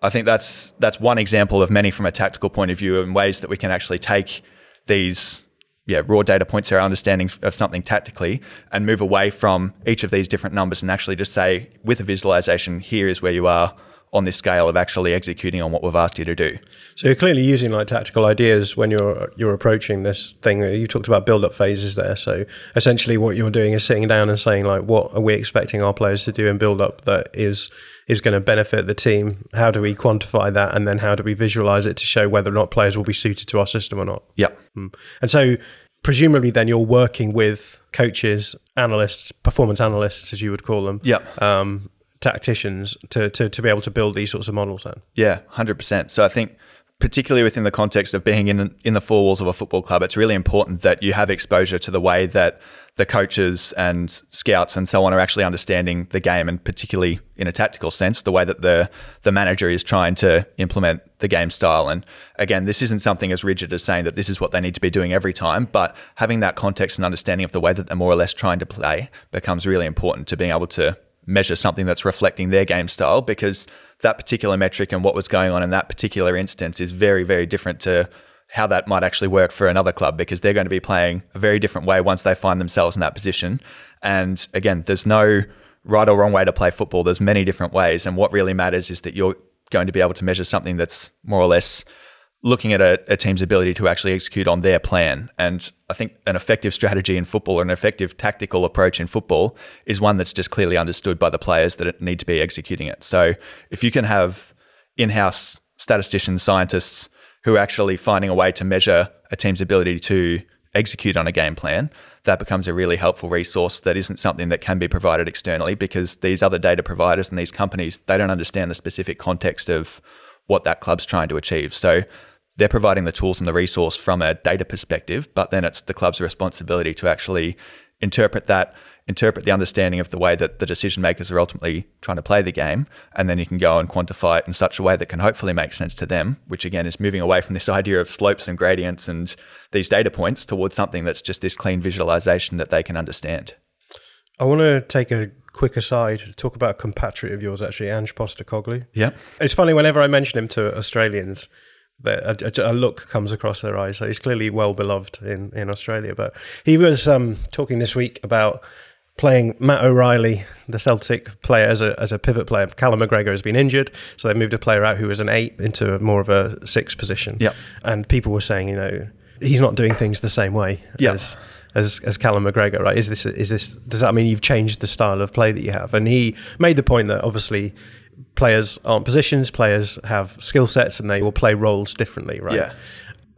I think that's that's one example of many from a tactical point of view in ways that we can actually take these yeah, raw data points, our understanding of something tactically, and move away from each of these different numbers and actually just say, with a visualization, here is where you are on this scale of actually executing on what we've asked you to do. So you're clearly using like tactical ideas when you're you're approaching this thing. You talked about build up phases there. So essentially, what you're doing is sitting down and saying like, what are we expecting our players to do in build up that is is going to benefit the team? How do we quantify that, and then how do we visualize it to show whether or not players will be suited to our system or not? Yep. Mm. And so presumably then you're working with coaches, analysts, performance analysts, as you would call them. Yeah. Um, tacticians to, to, to be able to build these sorts of models then. Yeah, hundred percent. So I think particularly within the context of being in in the four walls of a football club, it's really important that you have exposure to the way that the coaches and scouts and so on are actually understanding the game, and particularly in a tactical sense, the way that the the manager is trying to implement the game style. And again, this isn't something as rigid as saying that this is what they need to be doing every time, but having that context and understanding of the way that they're more or less trying to play becomes really important to being able to measure something that's reflecting their game style because that particular metric and what was going on in that particular instance is very, very different to how that might actually work for another club because they're going to be playing a very different way once they find themselves in that position. And again, there's no right or wrong way to play football. There's many different ways. And what really matters is that you're going to be able to measure something that's more or less looking at a, a, team's ability to actually execute on their plan. And I think an effective strategy in football or an effective tactical approach in football is one that's just clearly understood by the players that need to be executing it. So if you can have in house statisticians, scientists who are actually finding a way to measure a team's ability to execute on a game plan, that becomes a really helpful resource that isn't something that can be provided externally because these other data providers and these companies, they don't understand the specific context of what that club's trying to achieve. So they're providing the tools and the resource from a data perspective, but then it's the club's responsibility to actually interpret that, interpret the understanding of the way that the decision makers are ultimately trying to play the game, and then you can go and quantify it in such a way that can hopefully make sense to them, which again is moving away from this [laughs] idea of slopes and gradients and these data points towards something that's just this clean visualization that they can understand. I want to take a quick aside talk about a compatriot of yours, actually, Ange Postecoglou. Yeah. It's funny whenever I mention him to Australians, that a, a, look comes across their eyes. So he's clearly well beloved in, in Australia. But he was um, talking this week about playing Matt O'Riley, the Celtic player, as a, as a pivot player. Callum McGregor has been injured, so they moved a player out who was an eight into more of a six position. Yep. And people were saying, you know, he's not doing things the same way yep. as as as Callum McGregor, right? Is this is this does that mean you've changed the style of play that you have? And he made the point that obviously players aren't positions, players have skill sets, and they will play roles differently, right? Yeah.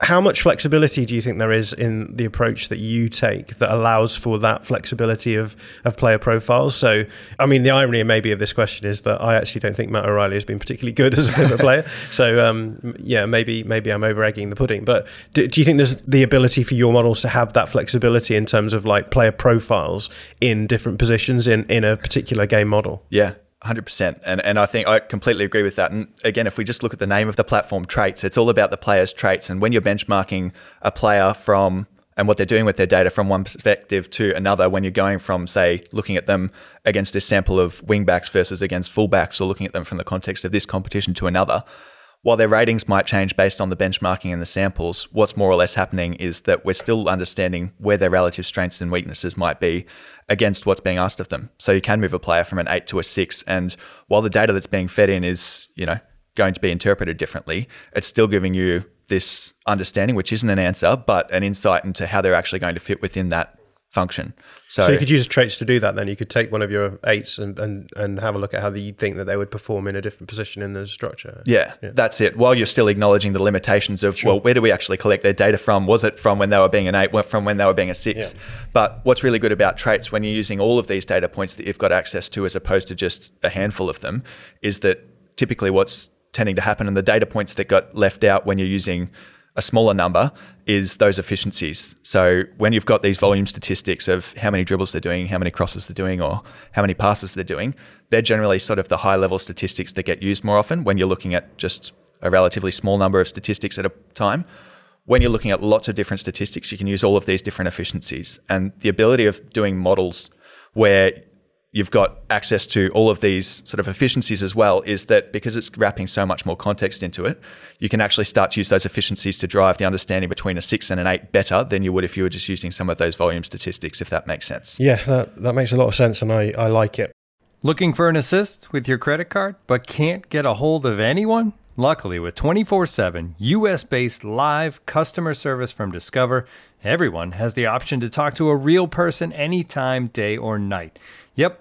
How much flexibility do you think there is in the approach that you take that allows for that flexibility of, of player profiles? So, I mean, the irony maybe of this question is that I actually don't think Matt O'Riley has been particularly good [laughs] as a pivot player. So, um, yeah, maybe maybe I'm over egging the pudding. But do, do you think there's the ability for your models to have that flexibility in terms of like player profiles in different positions in, in a particular game model? Yeah, Hundred percent, and and I think I completely agree with that. And again, if we just look at the name of the platform, traits, it's all about the player's traits. And when you're benchmarking a player from and what they're doing with their data from one perspective to another, when you're going from say looking at them against this sample of wingbacks versus against fullbacks, or looking at them from the context of this competition to another, while their ratings might change based on the benchmarking and the samples, what's more or less happening is that we're still understanding where their relative strengths and weaknesses might be against what's being asked of them. So you can move a player from an eight to a six, and while the data that's being fed in is, you know, going to be interpreted differently, it's still giving you this understanding, which isn't an answer, but an insight into how they're actually going to fit within that function. So, So you could use traits to do that. Then you could take one of your eights and, and, and have a look at how you think that they would perform in a different position in the structure. Yeah, that's it. While you're still acknowledging the limitations of, well, where do we actually collect their data from? Was it from when they were being an eight, from when they were being a six? Yeah. But what's really good about traits when you're using all of these data points that you've got access to as opposed to just a handful of them is that typically what's tending to happen and the data points that got left out when you're using a smaller number is those efficiencies. So when you've got these volume statistics of how many dribbles they're doing, how many crosses they're doing, or how many passes they're doing, they're generally sort of the high level statistics that get used more often when you're looking at just a relatively small number of statistics at a time. When you're looking at lots of different statistics, you can use all of these different efficiencies. And the ability of doing models where you've got access to all of these sort of efficiencies as well is that because it's wrapping so much more context into it, you can actually start to use those efficiencies to drive the understanding between a six and an eight better than you would if you were just using some of those volume statistics, if that makes sense. Yeah, that, that makes a lot of sense, and I, I like it. Looking for an assist with your credit card but can't get a hold of anyone? Luckily, with 24 7 US based live customer service from Discover, everyone has the option to talk to a real person anytime, day or night. Yep,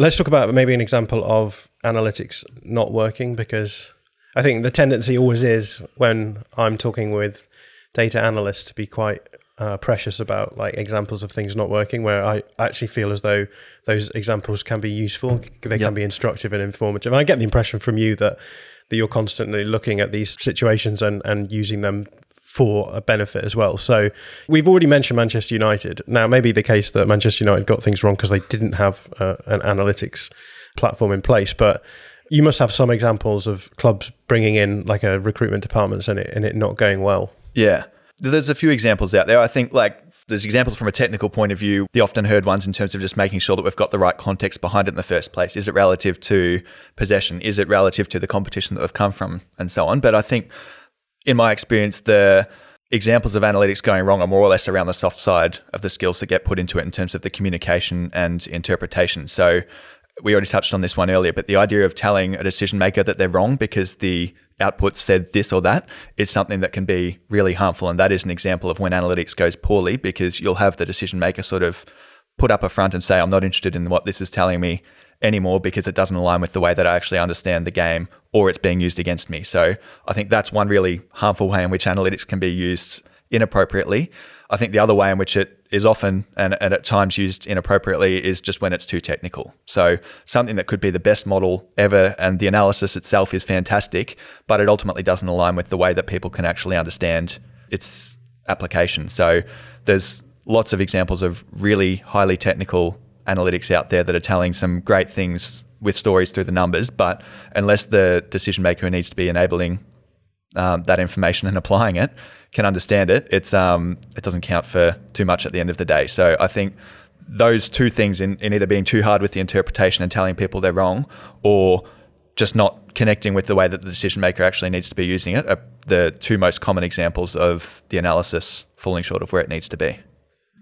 Let's talk about maybe an example of analytics not working because I think the tendency always is when I'm talking with data analysts to be quite uh, precious about like examples of things not working where I actually feel as though those examples can be useful they can be instructive and informative. And I get the impression from you that that you're constantly looking at these situations and and using them for a benefit as well. So we've already mentioned Manchester United. Now, maybe the case that Manchester United got things wrong because they didn't have uh, an analytics platform in place, but you must have some examples of clubs bringing in like a recruitment departments and it and it not going well. Yeah. There's a few examples out there. I think like there's examples from a technical point of view, the often heard ones in terms of just making sure that we've got the right context behind it in the first place. Is it relative to possession? Is it relative to the competition that they've come from and so on? But I think in my experience, the examples of analytics going wrong are more or less around the soft side of the skills that get put into it in terms of the communication and interpretation. So we already touched on this one earlier, but the idea of telling a decision maker that they're wrong because the output said this or that is something that can be really harmful. And that is an example of when analytics goes poorly because you'll have the decision maker sort of put up a front and say, I'm not interested in what this is telling me anymore because it doesn't align with the way that I actually understand the game or it's being used against me. So I think that's one really harmful way in which analytics can be used inappropriately. I think the other way in which it is often and, and at times used inappropriately is just when it's too technical. So something that could be the best model ever and the analysis itself is fantastic, but it ultimately doesn't align with the way that people can actually understand its application. So there's lots of examples of really highly technical analytics out there that are telling some great things with stories through the numbers, but unless the decision maker who needs to be enabling um, that information and applying it can understand it, it's um, it doesn't count for too much at the end of the day. So I think those two things in, in either being too hard with the interpretation and telling people they're wrong, or just not connecting with the way that the decision maker actually needs to be using it are the two most common examples of the analysis falling short of where it needs to be.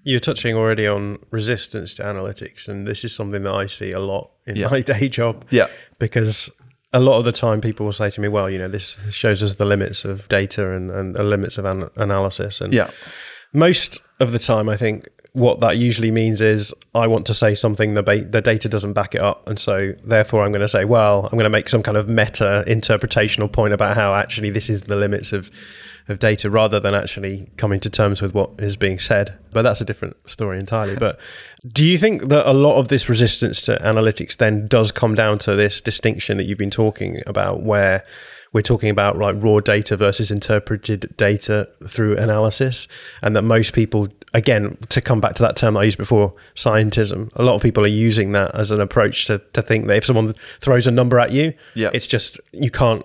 You're touching already on resistance to analytics, and this is something that I see a lot in Yeah. my [laughs] day job. Yeah. Because a lot of the time people will say to me, well, you know, this shows us the limits of data and, and the limits of an- analysis. And Yeah. most of the time, I think what that usually means is I want to say something the ba- the data doesn't back it up, and so therefore I'm going to say, well, I'm going to make some kind of meta interpretational point about how actually this is the limits of of data, rather than actually coming to terms with what is being said. But that's a different story entirely. [laughs] But do you think that a lot of this resistance to analytics then does come down to this distinction that you've been talking about, where we're talking about like raw data versus interpreted data through analysis and that most people again to come back to that term that i used before scientism a lot of people are using that as an approach to, to think that if someone throws a number at you Yeah. it's just you can't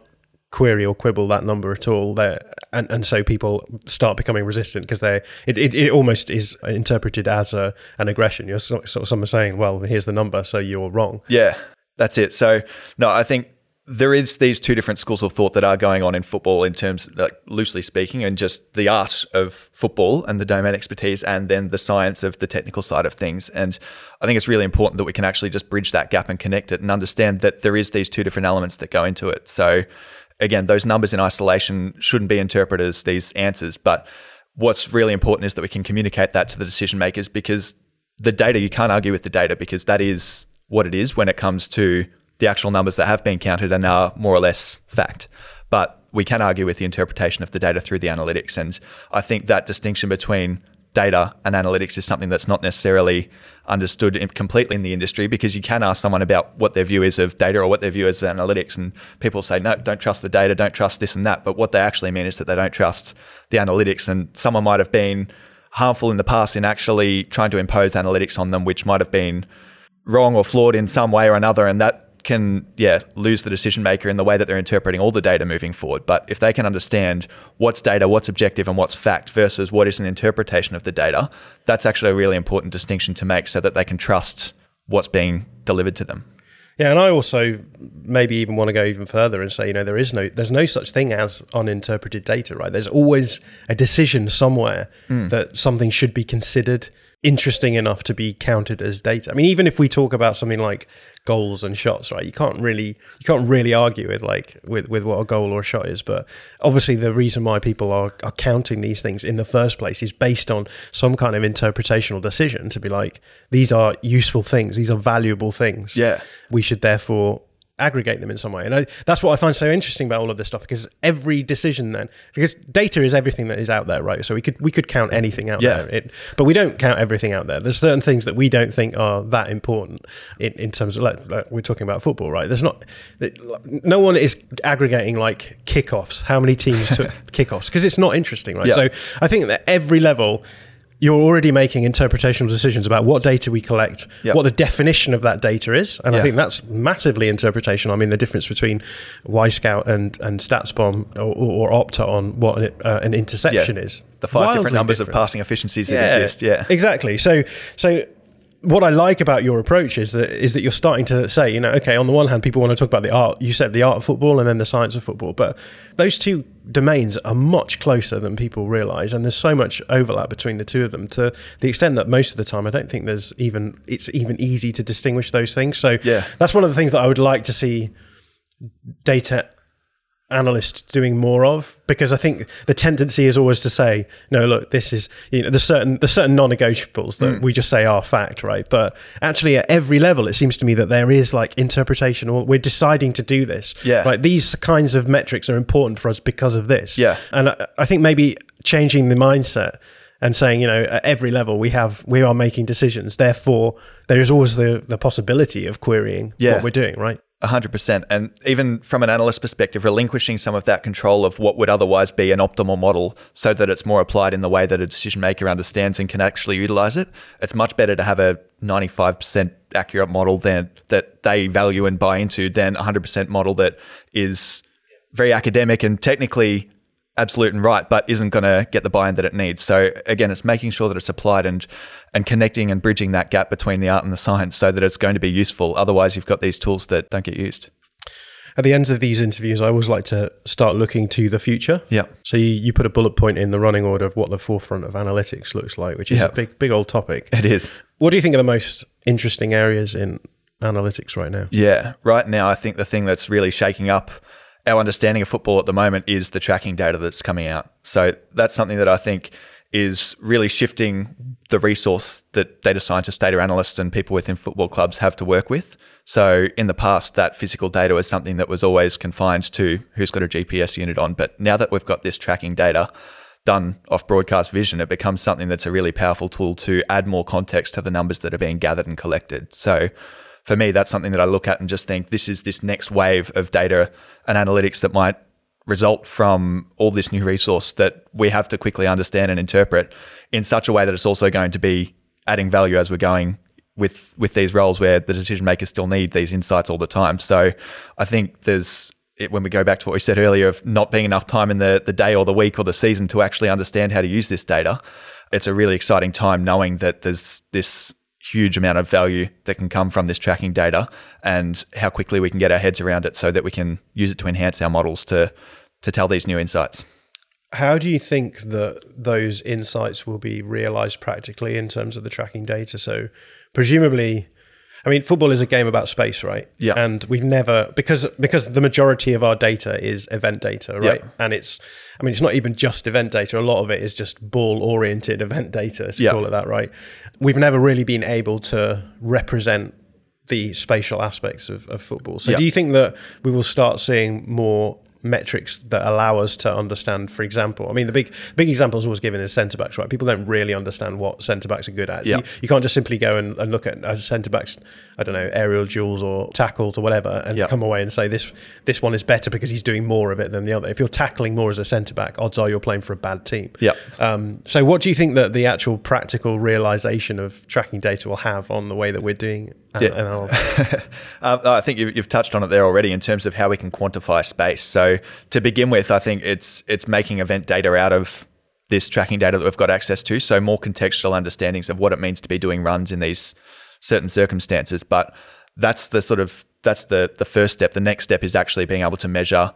query or quibble that number at all there and, and so people start becoming resistant because they it, it, it almost is interpreted as a, an aggression you're sort of someone saying well here's the number so you're wrong Yeah, that's it. So, no, I think there is these two different schools of thought that are going on in football in terms, like loosely speaking, and just the art of football and the domain expertise, and then the science of the technical side of things. And I think it's really important that we can actually just bridge that gap and connect it, and understand that there is these two different elements that go into it. So, again, those numbers in isolation shouldn't be interpreted as these answers, but what's really important is that we can communicate that to the decision makers because the data you can't argue with the data because that is what it is when it comes to the actual numbers that have been counted and are more or less fact. But we can argue with the interpretation of the data through the analytics. And I think that distinction between data and analytics is something that's not necessarily understood in- completely in the industry because you can ask someone about what their view is of data or what their view is of analytics and people say no don't trust the data don't trust this and that but what they actually mean is that they don't trust the analytics and someone might have been harmful in the past in actually trying to impose analytics on them which might have been wrong or flawed in some way or another, and that can yeah lose the decision maker in the way that they're interpreting all the data moving forward. But if they can understand what's data, what's objective, and what's fact versus what is an interpretation of the data, that's actually a really important distinction to make, so that they can trust what's being delivered to them. Yeah, and I also maybe even want to go even further and say, you know, there is no, there's no such thing as uninterpreted data, right? There's always a decision somewhere hmm. that something should be considered interesting enough to be counted as data. I mean, even if we talk about something like goals and shots, right? You can't really, you can't really argue with like with with what a goal or a shot is. But obviously, the reason why people are are counting these things in the first place is based on some kind of interpretational decision to be like, these are useful things, these are valuable things Yeah. we should therefore aggregate them in some way. And I, that's what I find so interesting about all of this stuff because every decision then because data is everything that is out there, right? So we could we could count anything out Yeah. there. It, but we don't count everything out there. There's certain things that we don't think are that important in, in terms of like, like we're talking about football, right? There's not no one is aggregating like kickoffs, how many teams took [laughs] kickoffs because it's not interesting, right? Yeah. So I think that every level you're already making interpretational decisions about what data we collect, Yep. what the definition of that data is, and I think that's massively interpretation. I mean, the difference between Wyscout and and StatsBomb or, or, Opta on what an, uh, an interception is. The five different Wildly numbers of passing efficiencies that exist. Yeah. exactly. So so. What I like about your approach is that is that you're starting to say, you know, okay, on the one hand, people want to talk about the art. You said the art of football and then the science of football, but those two domains are much closer than people realize, and there's so much overlap between the two of them. To the extent that most of the time, I don't think there's even it's even easy to distinguish those things. So Yeah. that's one of the things that I would like to see data analysts doing more of because I think the tendency is always to say, no, look, this is you know there's certain there's certain non-negotiables that Hmm. we just say are fact, right? But actually, at every level, it seems to me that there is like interpretation, or we're deciding to do this. Yeah. like these kinds of metrics are important for us because of this. Yeah. and I, I think maybe changing the mindset. And saying, you know, at every level we have, we are making decisions. Therefore, there is always the, the possibility of querying Yeah. what we're doing, right? 100%. And even from an analyst perspective, relinquishing some of that control of what would otherwise be an optimal model so that it's more applied in the way that a decision maker understands and can actually utilize it. It's much better to have a 95% accurate model than, that they value and buy into than a 100% model that is very academic and technically absolute and right, but isn't going to get the buy-in that it needs. So again, it's making sure that it's applied and and connecting and bridging that gap between the art and the science, so that it's going to be useful. Otherwise, you've got these tools that don't get used. At the ends of these interviews, I always like to start looking to the future. Yeah. So you, you put a bullet point in the running order of what the forefront of analytics looks like, which is Yeah. a big, big old topic. It is. What do you think are the most interesting areas in analytics right now? Yeah, right now I think the thing that's really shaking up our understanding of football at the moment is the tracking data that's coming out. So that's something that I think is really shifting the resource that data scientists, data analysts, and people within football clubs have to work with. So in the past, that physical data was something that was always confined to who's got a GPS unit on. But now that we've got this tracking data done off broadcast vision, it becomes something that's a really powerful tool to add more context to the numbers that are being gathered and collected. So for me, that's something that I look at and just think this is this next wave of data and analytics that might result from all this new resource that we have to quickly understand and interpret in such a way that it's also going to be adding value as we're going with with these roles where the decision makers still need these insights all the time. So I think there's it, when we go back to what we said earlier of not being enough time in the the day or the week or the season to actually understand how to use this data, it's a really exciting time knowing that there's this huge amount of value that can come from this tracking data and how quickly we can get our heads around it so that we can use it to enhance our models to to tell these new insights. How do you think that those insights will be realized practically in terms of the tracking data? So, presumably, I mean, football is a game about space, right? Yeah. And we've never because because the majority of our data is event data, right? Yeah. And it's, I mean, it's not even just event data. A lot of it is just ball-oriented [laughs] event data, to Yeah. call it that, right? We've never really been able to represent the spatial aspects of, of football. So, Yeah. do you think that we will start seeing more metrics that allow us to understand, for example, I mean, the big big example is always given is centre backs, right? People don't really understand what centre backs are good at. Yeah. You, you can't just simply go and, and look at a centre backs, I don't know, aerial duels or tackles or whatever, and Yeah. come away and say this this one is better because he's doing more of it than the other. If you're tackling more as a centre back, odds are you're playing for a bad team. Yeah. Um, so, what do you think that the actual practical realization of tracking data will have on the way that we're doing an- Yeah. Um, [laughs] I think you've, you've touched on it there already in terms of how we can quantify space. So to begin with, I think it's it's making event data out of this tracking data that we've got access to. So more contextual understandings of what it means to be doing runs in these certain circumstances. But that's the sort of that's the the first step. The next step is actually being able to measure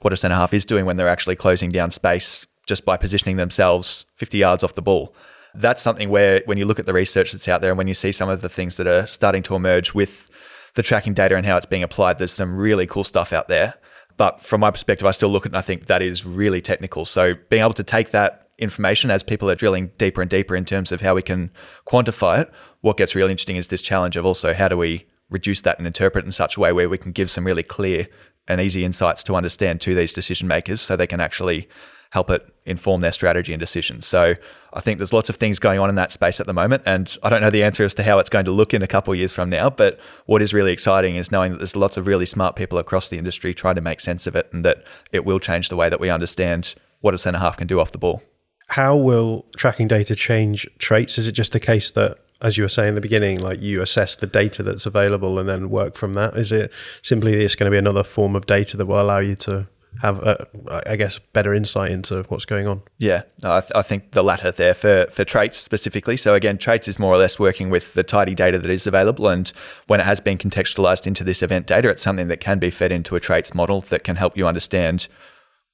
what a centre half is doing when they're actually closing down space just by positioning themselves 50 yards off the ball. That's something where, when you look at the research that's out there and when you see some of the things that are starting to emerge with the tracking data and how it's being applied, there's some really cool stuff out there. But from my perspective, I still look at it and I think that is really technical. So being able to take that information as people are drilling deeper and deeper in terms of how we can quantify it, what gets really interesting is this challenge of also how do we reduce that and interpret in such a way where we can give some really clear and easy insights to understand to these decision makers so they can actually help it inform their strategy and decisions. So I think there's lots of things going on in that space at the moment. And I don't know the answer as to how it's going to look in a couple of years from now. But what is really exciting is knowing that there's lots of really smart people across the industry trying to make sense of it and that it will change the way that we understand what a centre half can do off the ball. how will tracking data change traits? Is it just a case that, as you were saying in the beginning, like you assess the data that's available and then work from that? Is it simply it's going to be another form of data that will allow you to have, a, I guess, better insight into what's going on? Yeah, I, th- I think the latter there for, for traits specifically. So again, traits is more or less working with the tidy data that is available, and when it has been contextualized into this event data, it's something that can be fed into a traits model that can help you understand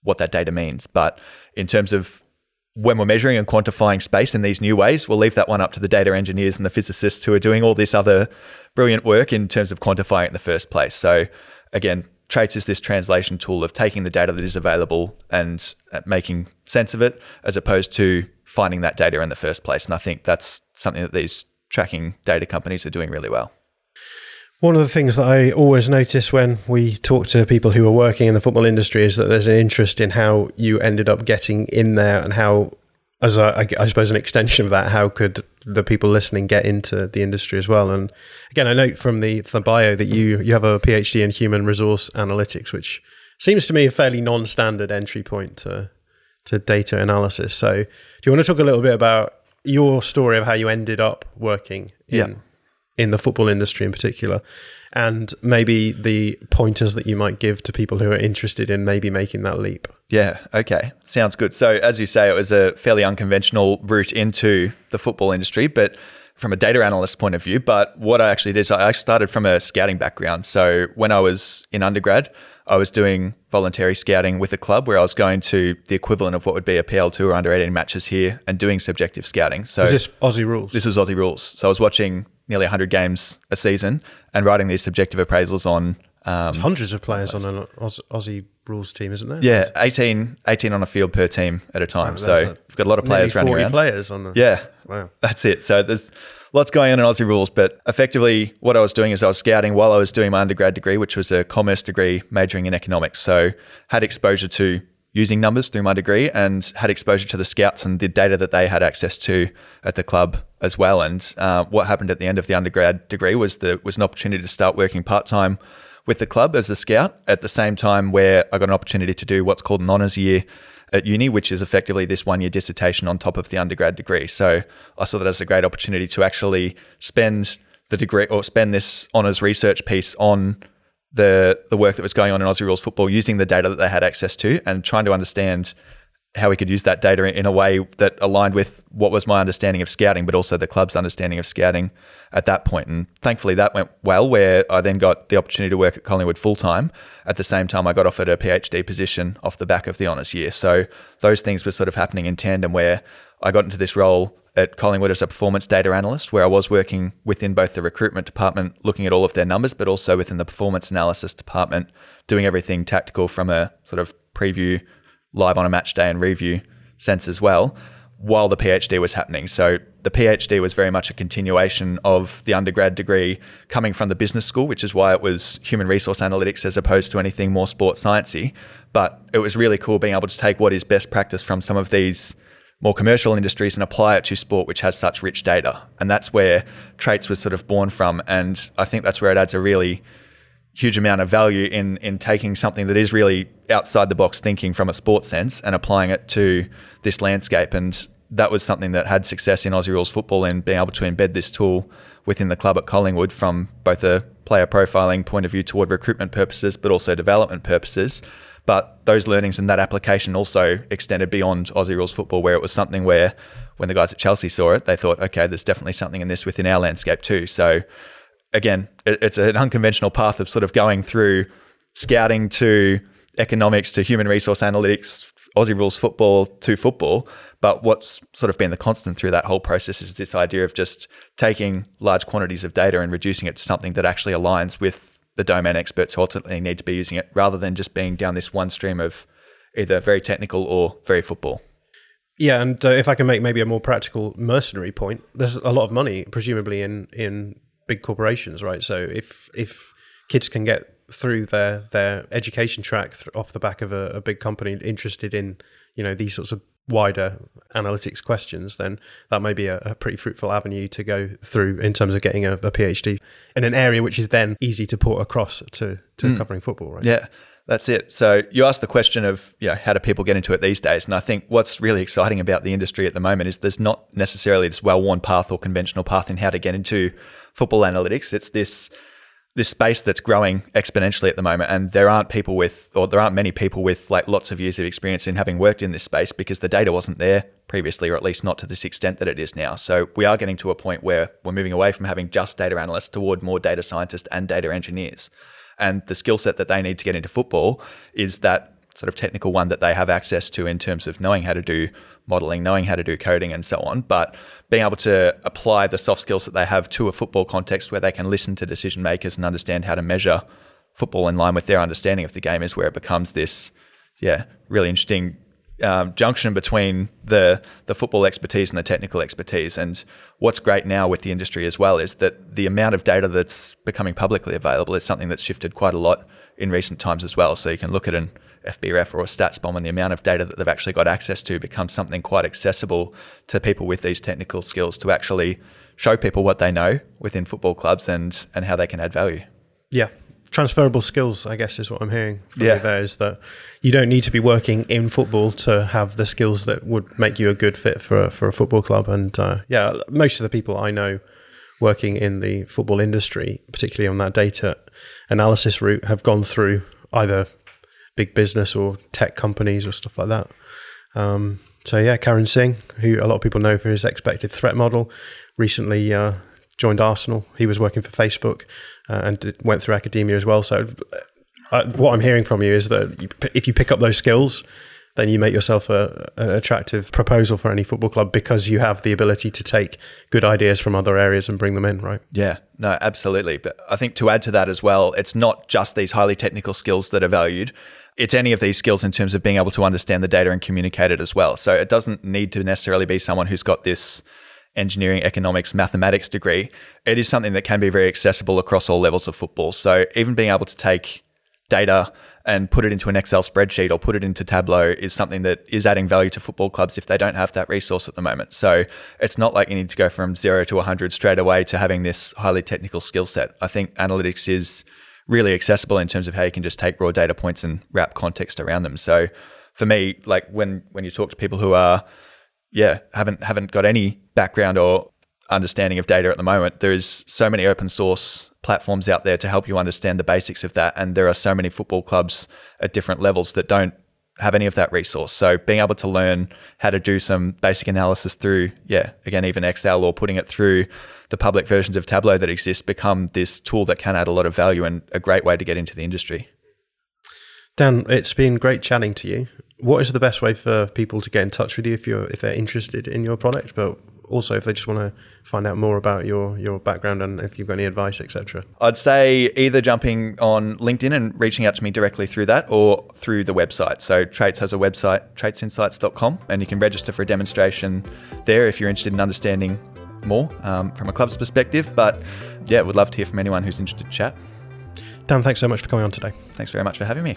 what that data means. But in terms of when we're measuring and quantifying space in these new ways, we'll leave that one up to the data engineers and the physicists who are doing all this other brilliant work in terms of quantifying it in the first place. So again, traits is this translation tool of taking the data that is available and uh, making sense of it as opposed to finding that data in the first place. And I think that's something that these tracking data companies are doing really well. One of the things that I always notice when we talk to people who are working in the football industry is that there's an interest in how you ended up getting in there and how as a, I, I suppose an extension of that, how could the people listening get into the industry as well? And again, I note from the the bio that you you have a PhD in human resource analytics, which seems to me a fairly non-standard entry point to to data analysis. So, do you want to talk a little bit about your story of how you ended up working in Yeah. In the football industry in particular, and maybe the pointers that you might give to people who are interested in maybe making that leap? Yeah, okay. Sounds good. So, as you say, it was a fairly unconventional route into the football industry, but from a data analyst point of view. But what I actually did is I started from a scouting background. So, when I was in undergrad, I was doing voluntary scouting with a club where I was going to the equivalent of what would be a PL2 or under 18 matches here and doing subjective scouting. So, Is this Aussie rules? this was Aussie rules. So, I was watching nearly 100 games a season and writing these subjective appraisals on. Um, hundreds of players on an Aus- Aussie rules team, isn't there? yeah, 18, 18 on a field per team at a time. So, a- we've got a lot of players running 40 around. players on the Yeah. Wow. That's it. So there's lots going on in Aussie rules, but effectively what I was doing is I was scouting while I was doing my undergrad degree, which was a commerce degree majoring in economics. So had exposure to using numbers through my degree and had exposure to the scouts and the data that they had access to at the club as well. And uh, what happened at the end of the undergrad degree was the was an opportunity to start working part time with the club as a scout at the same time where I got an opportunity to do what's called an honours year at uni, which is effectively this one year dissertation on top of the undergrad degree. So I saw that as a great opportunity to actually spend the degree or spend this honours research piece on the the work that was going on in Aussie rules football using the data that they had access to and trying to understand how we could use that data in a way that aligned with what was my understanding of scouting, but also the club's understanding of scouting at that point. And thankfully, that went well. Where I then got the opportunity to work at Collingwood full time. At the same time, I got offered a PhD position off the back of the honours year. So those things were sort of happening in tandem. Where I got into this role at Collingwood as a performance data analyst, where I was working within both the recruitment department, looking at all of their numbers, but also within the performance analysis department, doing everything tactical from a sort of preview live on a match day and review sense as well while the PhD was happening. So the PhD was very much a continuation of the undergrad degree coming from the business school, which is why it was human resource analytics as opposed to anything more sports sciencey. But it was really cool being able to take what is best practice from some of these more commercial industries and apply it to sport, which has such rich data. And that's where traits was sort of born from. And I think that's where it adds a really huge amount of value in in taking something that is really outside the box thinking from a sports sense and applying it to this landscape. And that was something that had success in Aussie rules football and being able to embed this tool within the club at Collingwood from both a player profiling point of view toward recruitment purposes, but also development purposes. But those learnings and that application also extended beyond Aussie rules football, where it was something where when the guys at Chelsea saw it, they thought, okay, there's definitely something in this within our landscape too. So again, it, it's an unconventional path of sort of going through scouting to economics to human resource analytics, Aussie rules football to football. But what's sort of been the constant through that whole process is this idea of just taking large quantities of data and reducing it to something that actually aligns with the domain experts ultimately need to be using it rather than just being down this one stream of either very technical or very football. Yeah, and uh, if I can make maybe a more practical mercenary point, there's a lot of money presumably in in big corporations, right? So if if kids can get through their their education track th- off the back of a, a big company interested in you know these sorts of wider analytics questions, then that may be a, a pretty fruitful avenue to go through in terms of getting a, a PhD in an area which is then easy to port across to to hmm. covering football, right? Yeah, that's it. So you asked the question of, you know, how do people get into it these days? And I think what's really exciting about the industry at the moment is there's not necessarily this well-worn path or conventional path in how to get into football analytics. It's this this space that's growing exponentially at the moment and there aren't people with or there aren't many people with like lots of years of experience in having worked in this space because the data wasn't there previously or at least not to this extent that it is now. So we are getting to a point where we're moving away from having just data analysts toward more data scientists and data engineers. And the skill set that they need to get into football is that sort of technical one that they have access to in terms of knowing how to do modeling, knowing how to do coding, and so on. But being able to apply the soft skills that they have to a football context where they can listen to decision makers and understand how to measure football in line with their understanding of the game is where it becomes this, yeah, really interesting um, junction between the the football expertise and the technical expertise. And what's great now with the industry as well is that the amount of data that's becoming publicly available is something that's shifted quite a lot in recent times as well. So you can look at an FBref or a StatsBomb and the amount of data that they've actually got access to becomes something quite accessible to people with these technical skills to actually show people what they know within football clubs and and how they can add value. Yeah. Transferable skills, I guess, is what I'm hearing from Yeah. you there. Is that you don't need to be working in football to have the skills that would make you a good fit for a, for a football club. And uh, yeah, most of the people I know working in the football industry, particularly on that data analysis route, have gone through either big business or tech companies or stuff like that. Um, so yeah, Karun Singh, who a lot of people know for his expected threat model, recently uh, joined Arsenal. He was working for Facebook uh, and did, went through academia as well. So uh, what I'm hearing from you is that you, if you pick up those skills, then you make yourself a, an attractive proposal for any football club because you have the ability to take good ideas from other areas and bring them in, right? Yeah, no, absolutely. But I think to add to that as well, it's not just these highly technical skills that are valued. It's any of these skills in terms of being able to understand the data and communicate it as well. So it doesn't need to necessarily be someone who's got this engineering, economics, mathematics degree. It is something that can be very accessible across all levels of football. So even being able to take data and put it into an Excel spreadsheet or put it into Tableau is something that is adding value to football clubs if they don't have that resource at the moment. So it's not like you need to go from zero to 100 straight away to having this highly technical skill set. I think analytics is really accessible in terms of how you can just take raw data points and wrap context around them. So for me, like when when you talk to people who are yeah, haven't haven't got any background or understanding of data at the moment. There's so many open source platforms out there to help you understand the basics of that, and there are so many football clubs at different levels that don't have any of that resource. So being able to learn how to do some basic analysis through, yeah, again, even Excel or putting it through the public versions of Tableau that exist become this tool that can add a lot of value and a great way to get into the industry. Dan, it's been great chatting to you. What is the best way for people to get in touch with you if you're if they're interested in your product, but also if they just want to find out more about your your background and if you've got any advice, etc. I'd say either jumping on LinkedIn and reaching out to me directly through that or through the website. So Traits has a website, traitsinsights.com, and you can register for a demonstration there if you're interested in understanding more um, from a club's perspective. But yeah, would love to hear from anyone who's interested to chat. Dan, thanks so much for coming on today. Thanks very much for having me.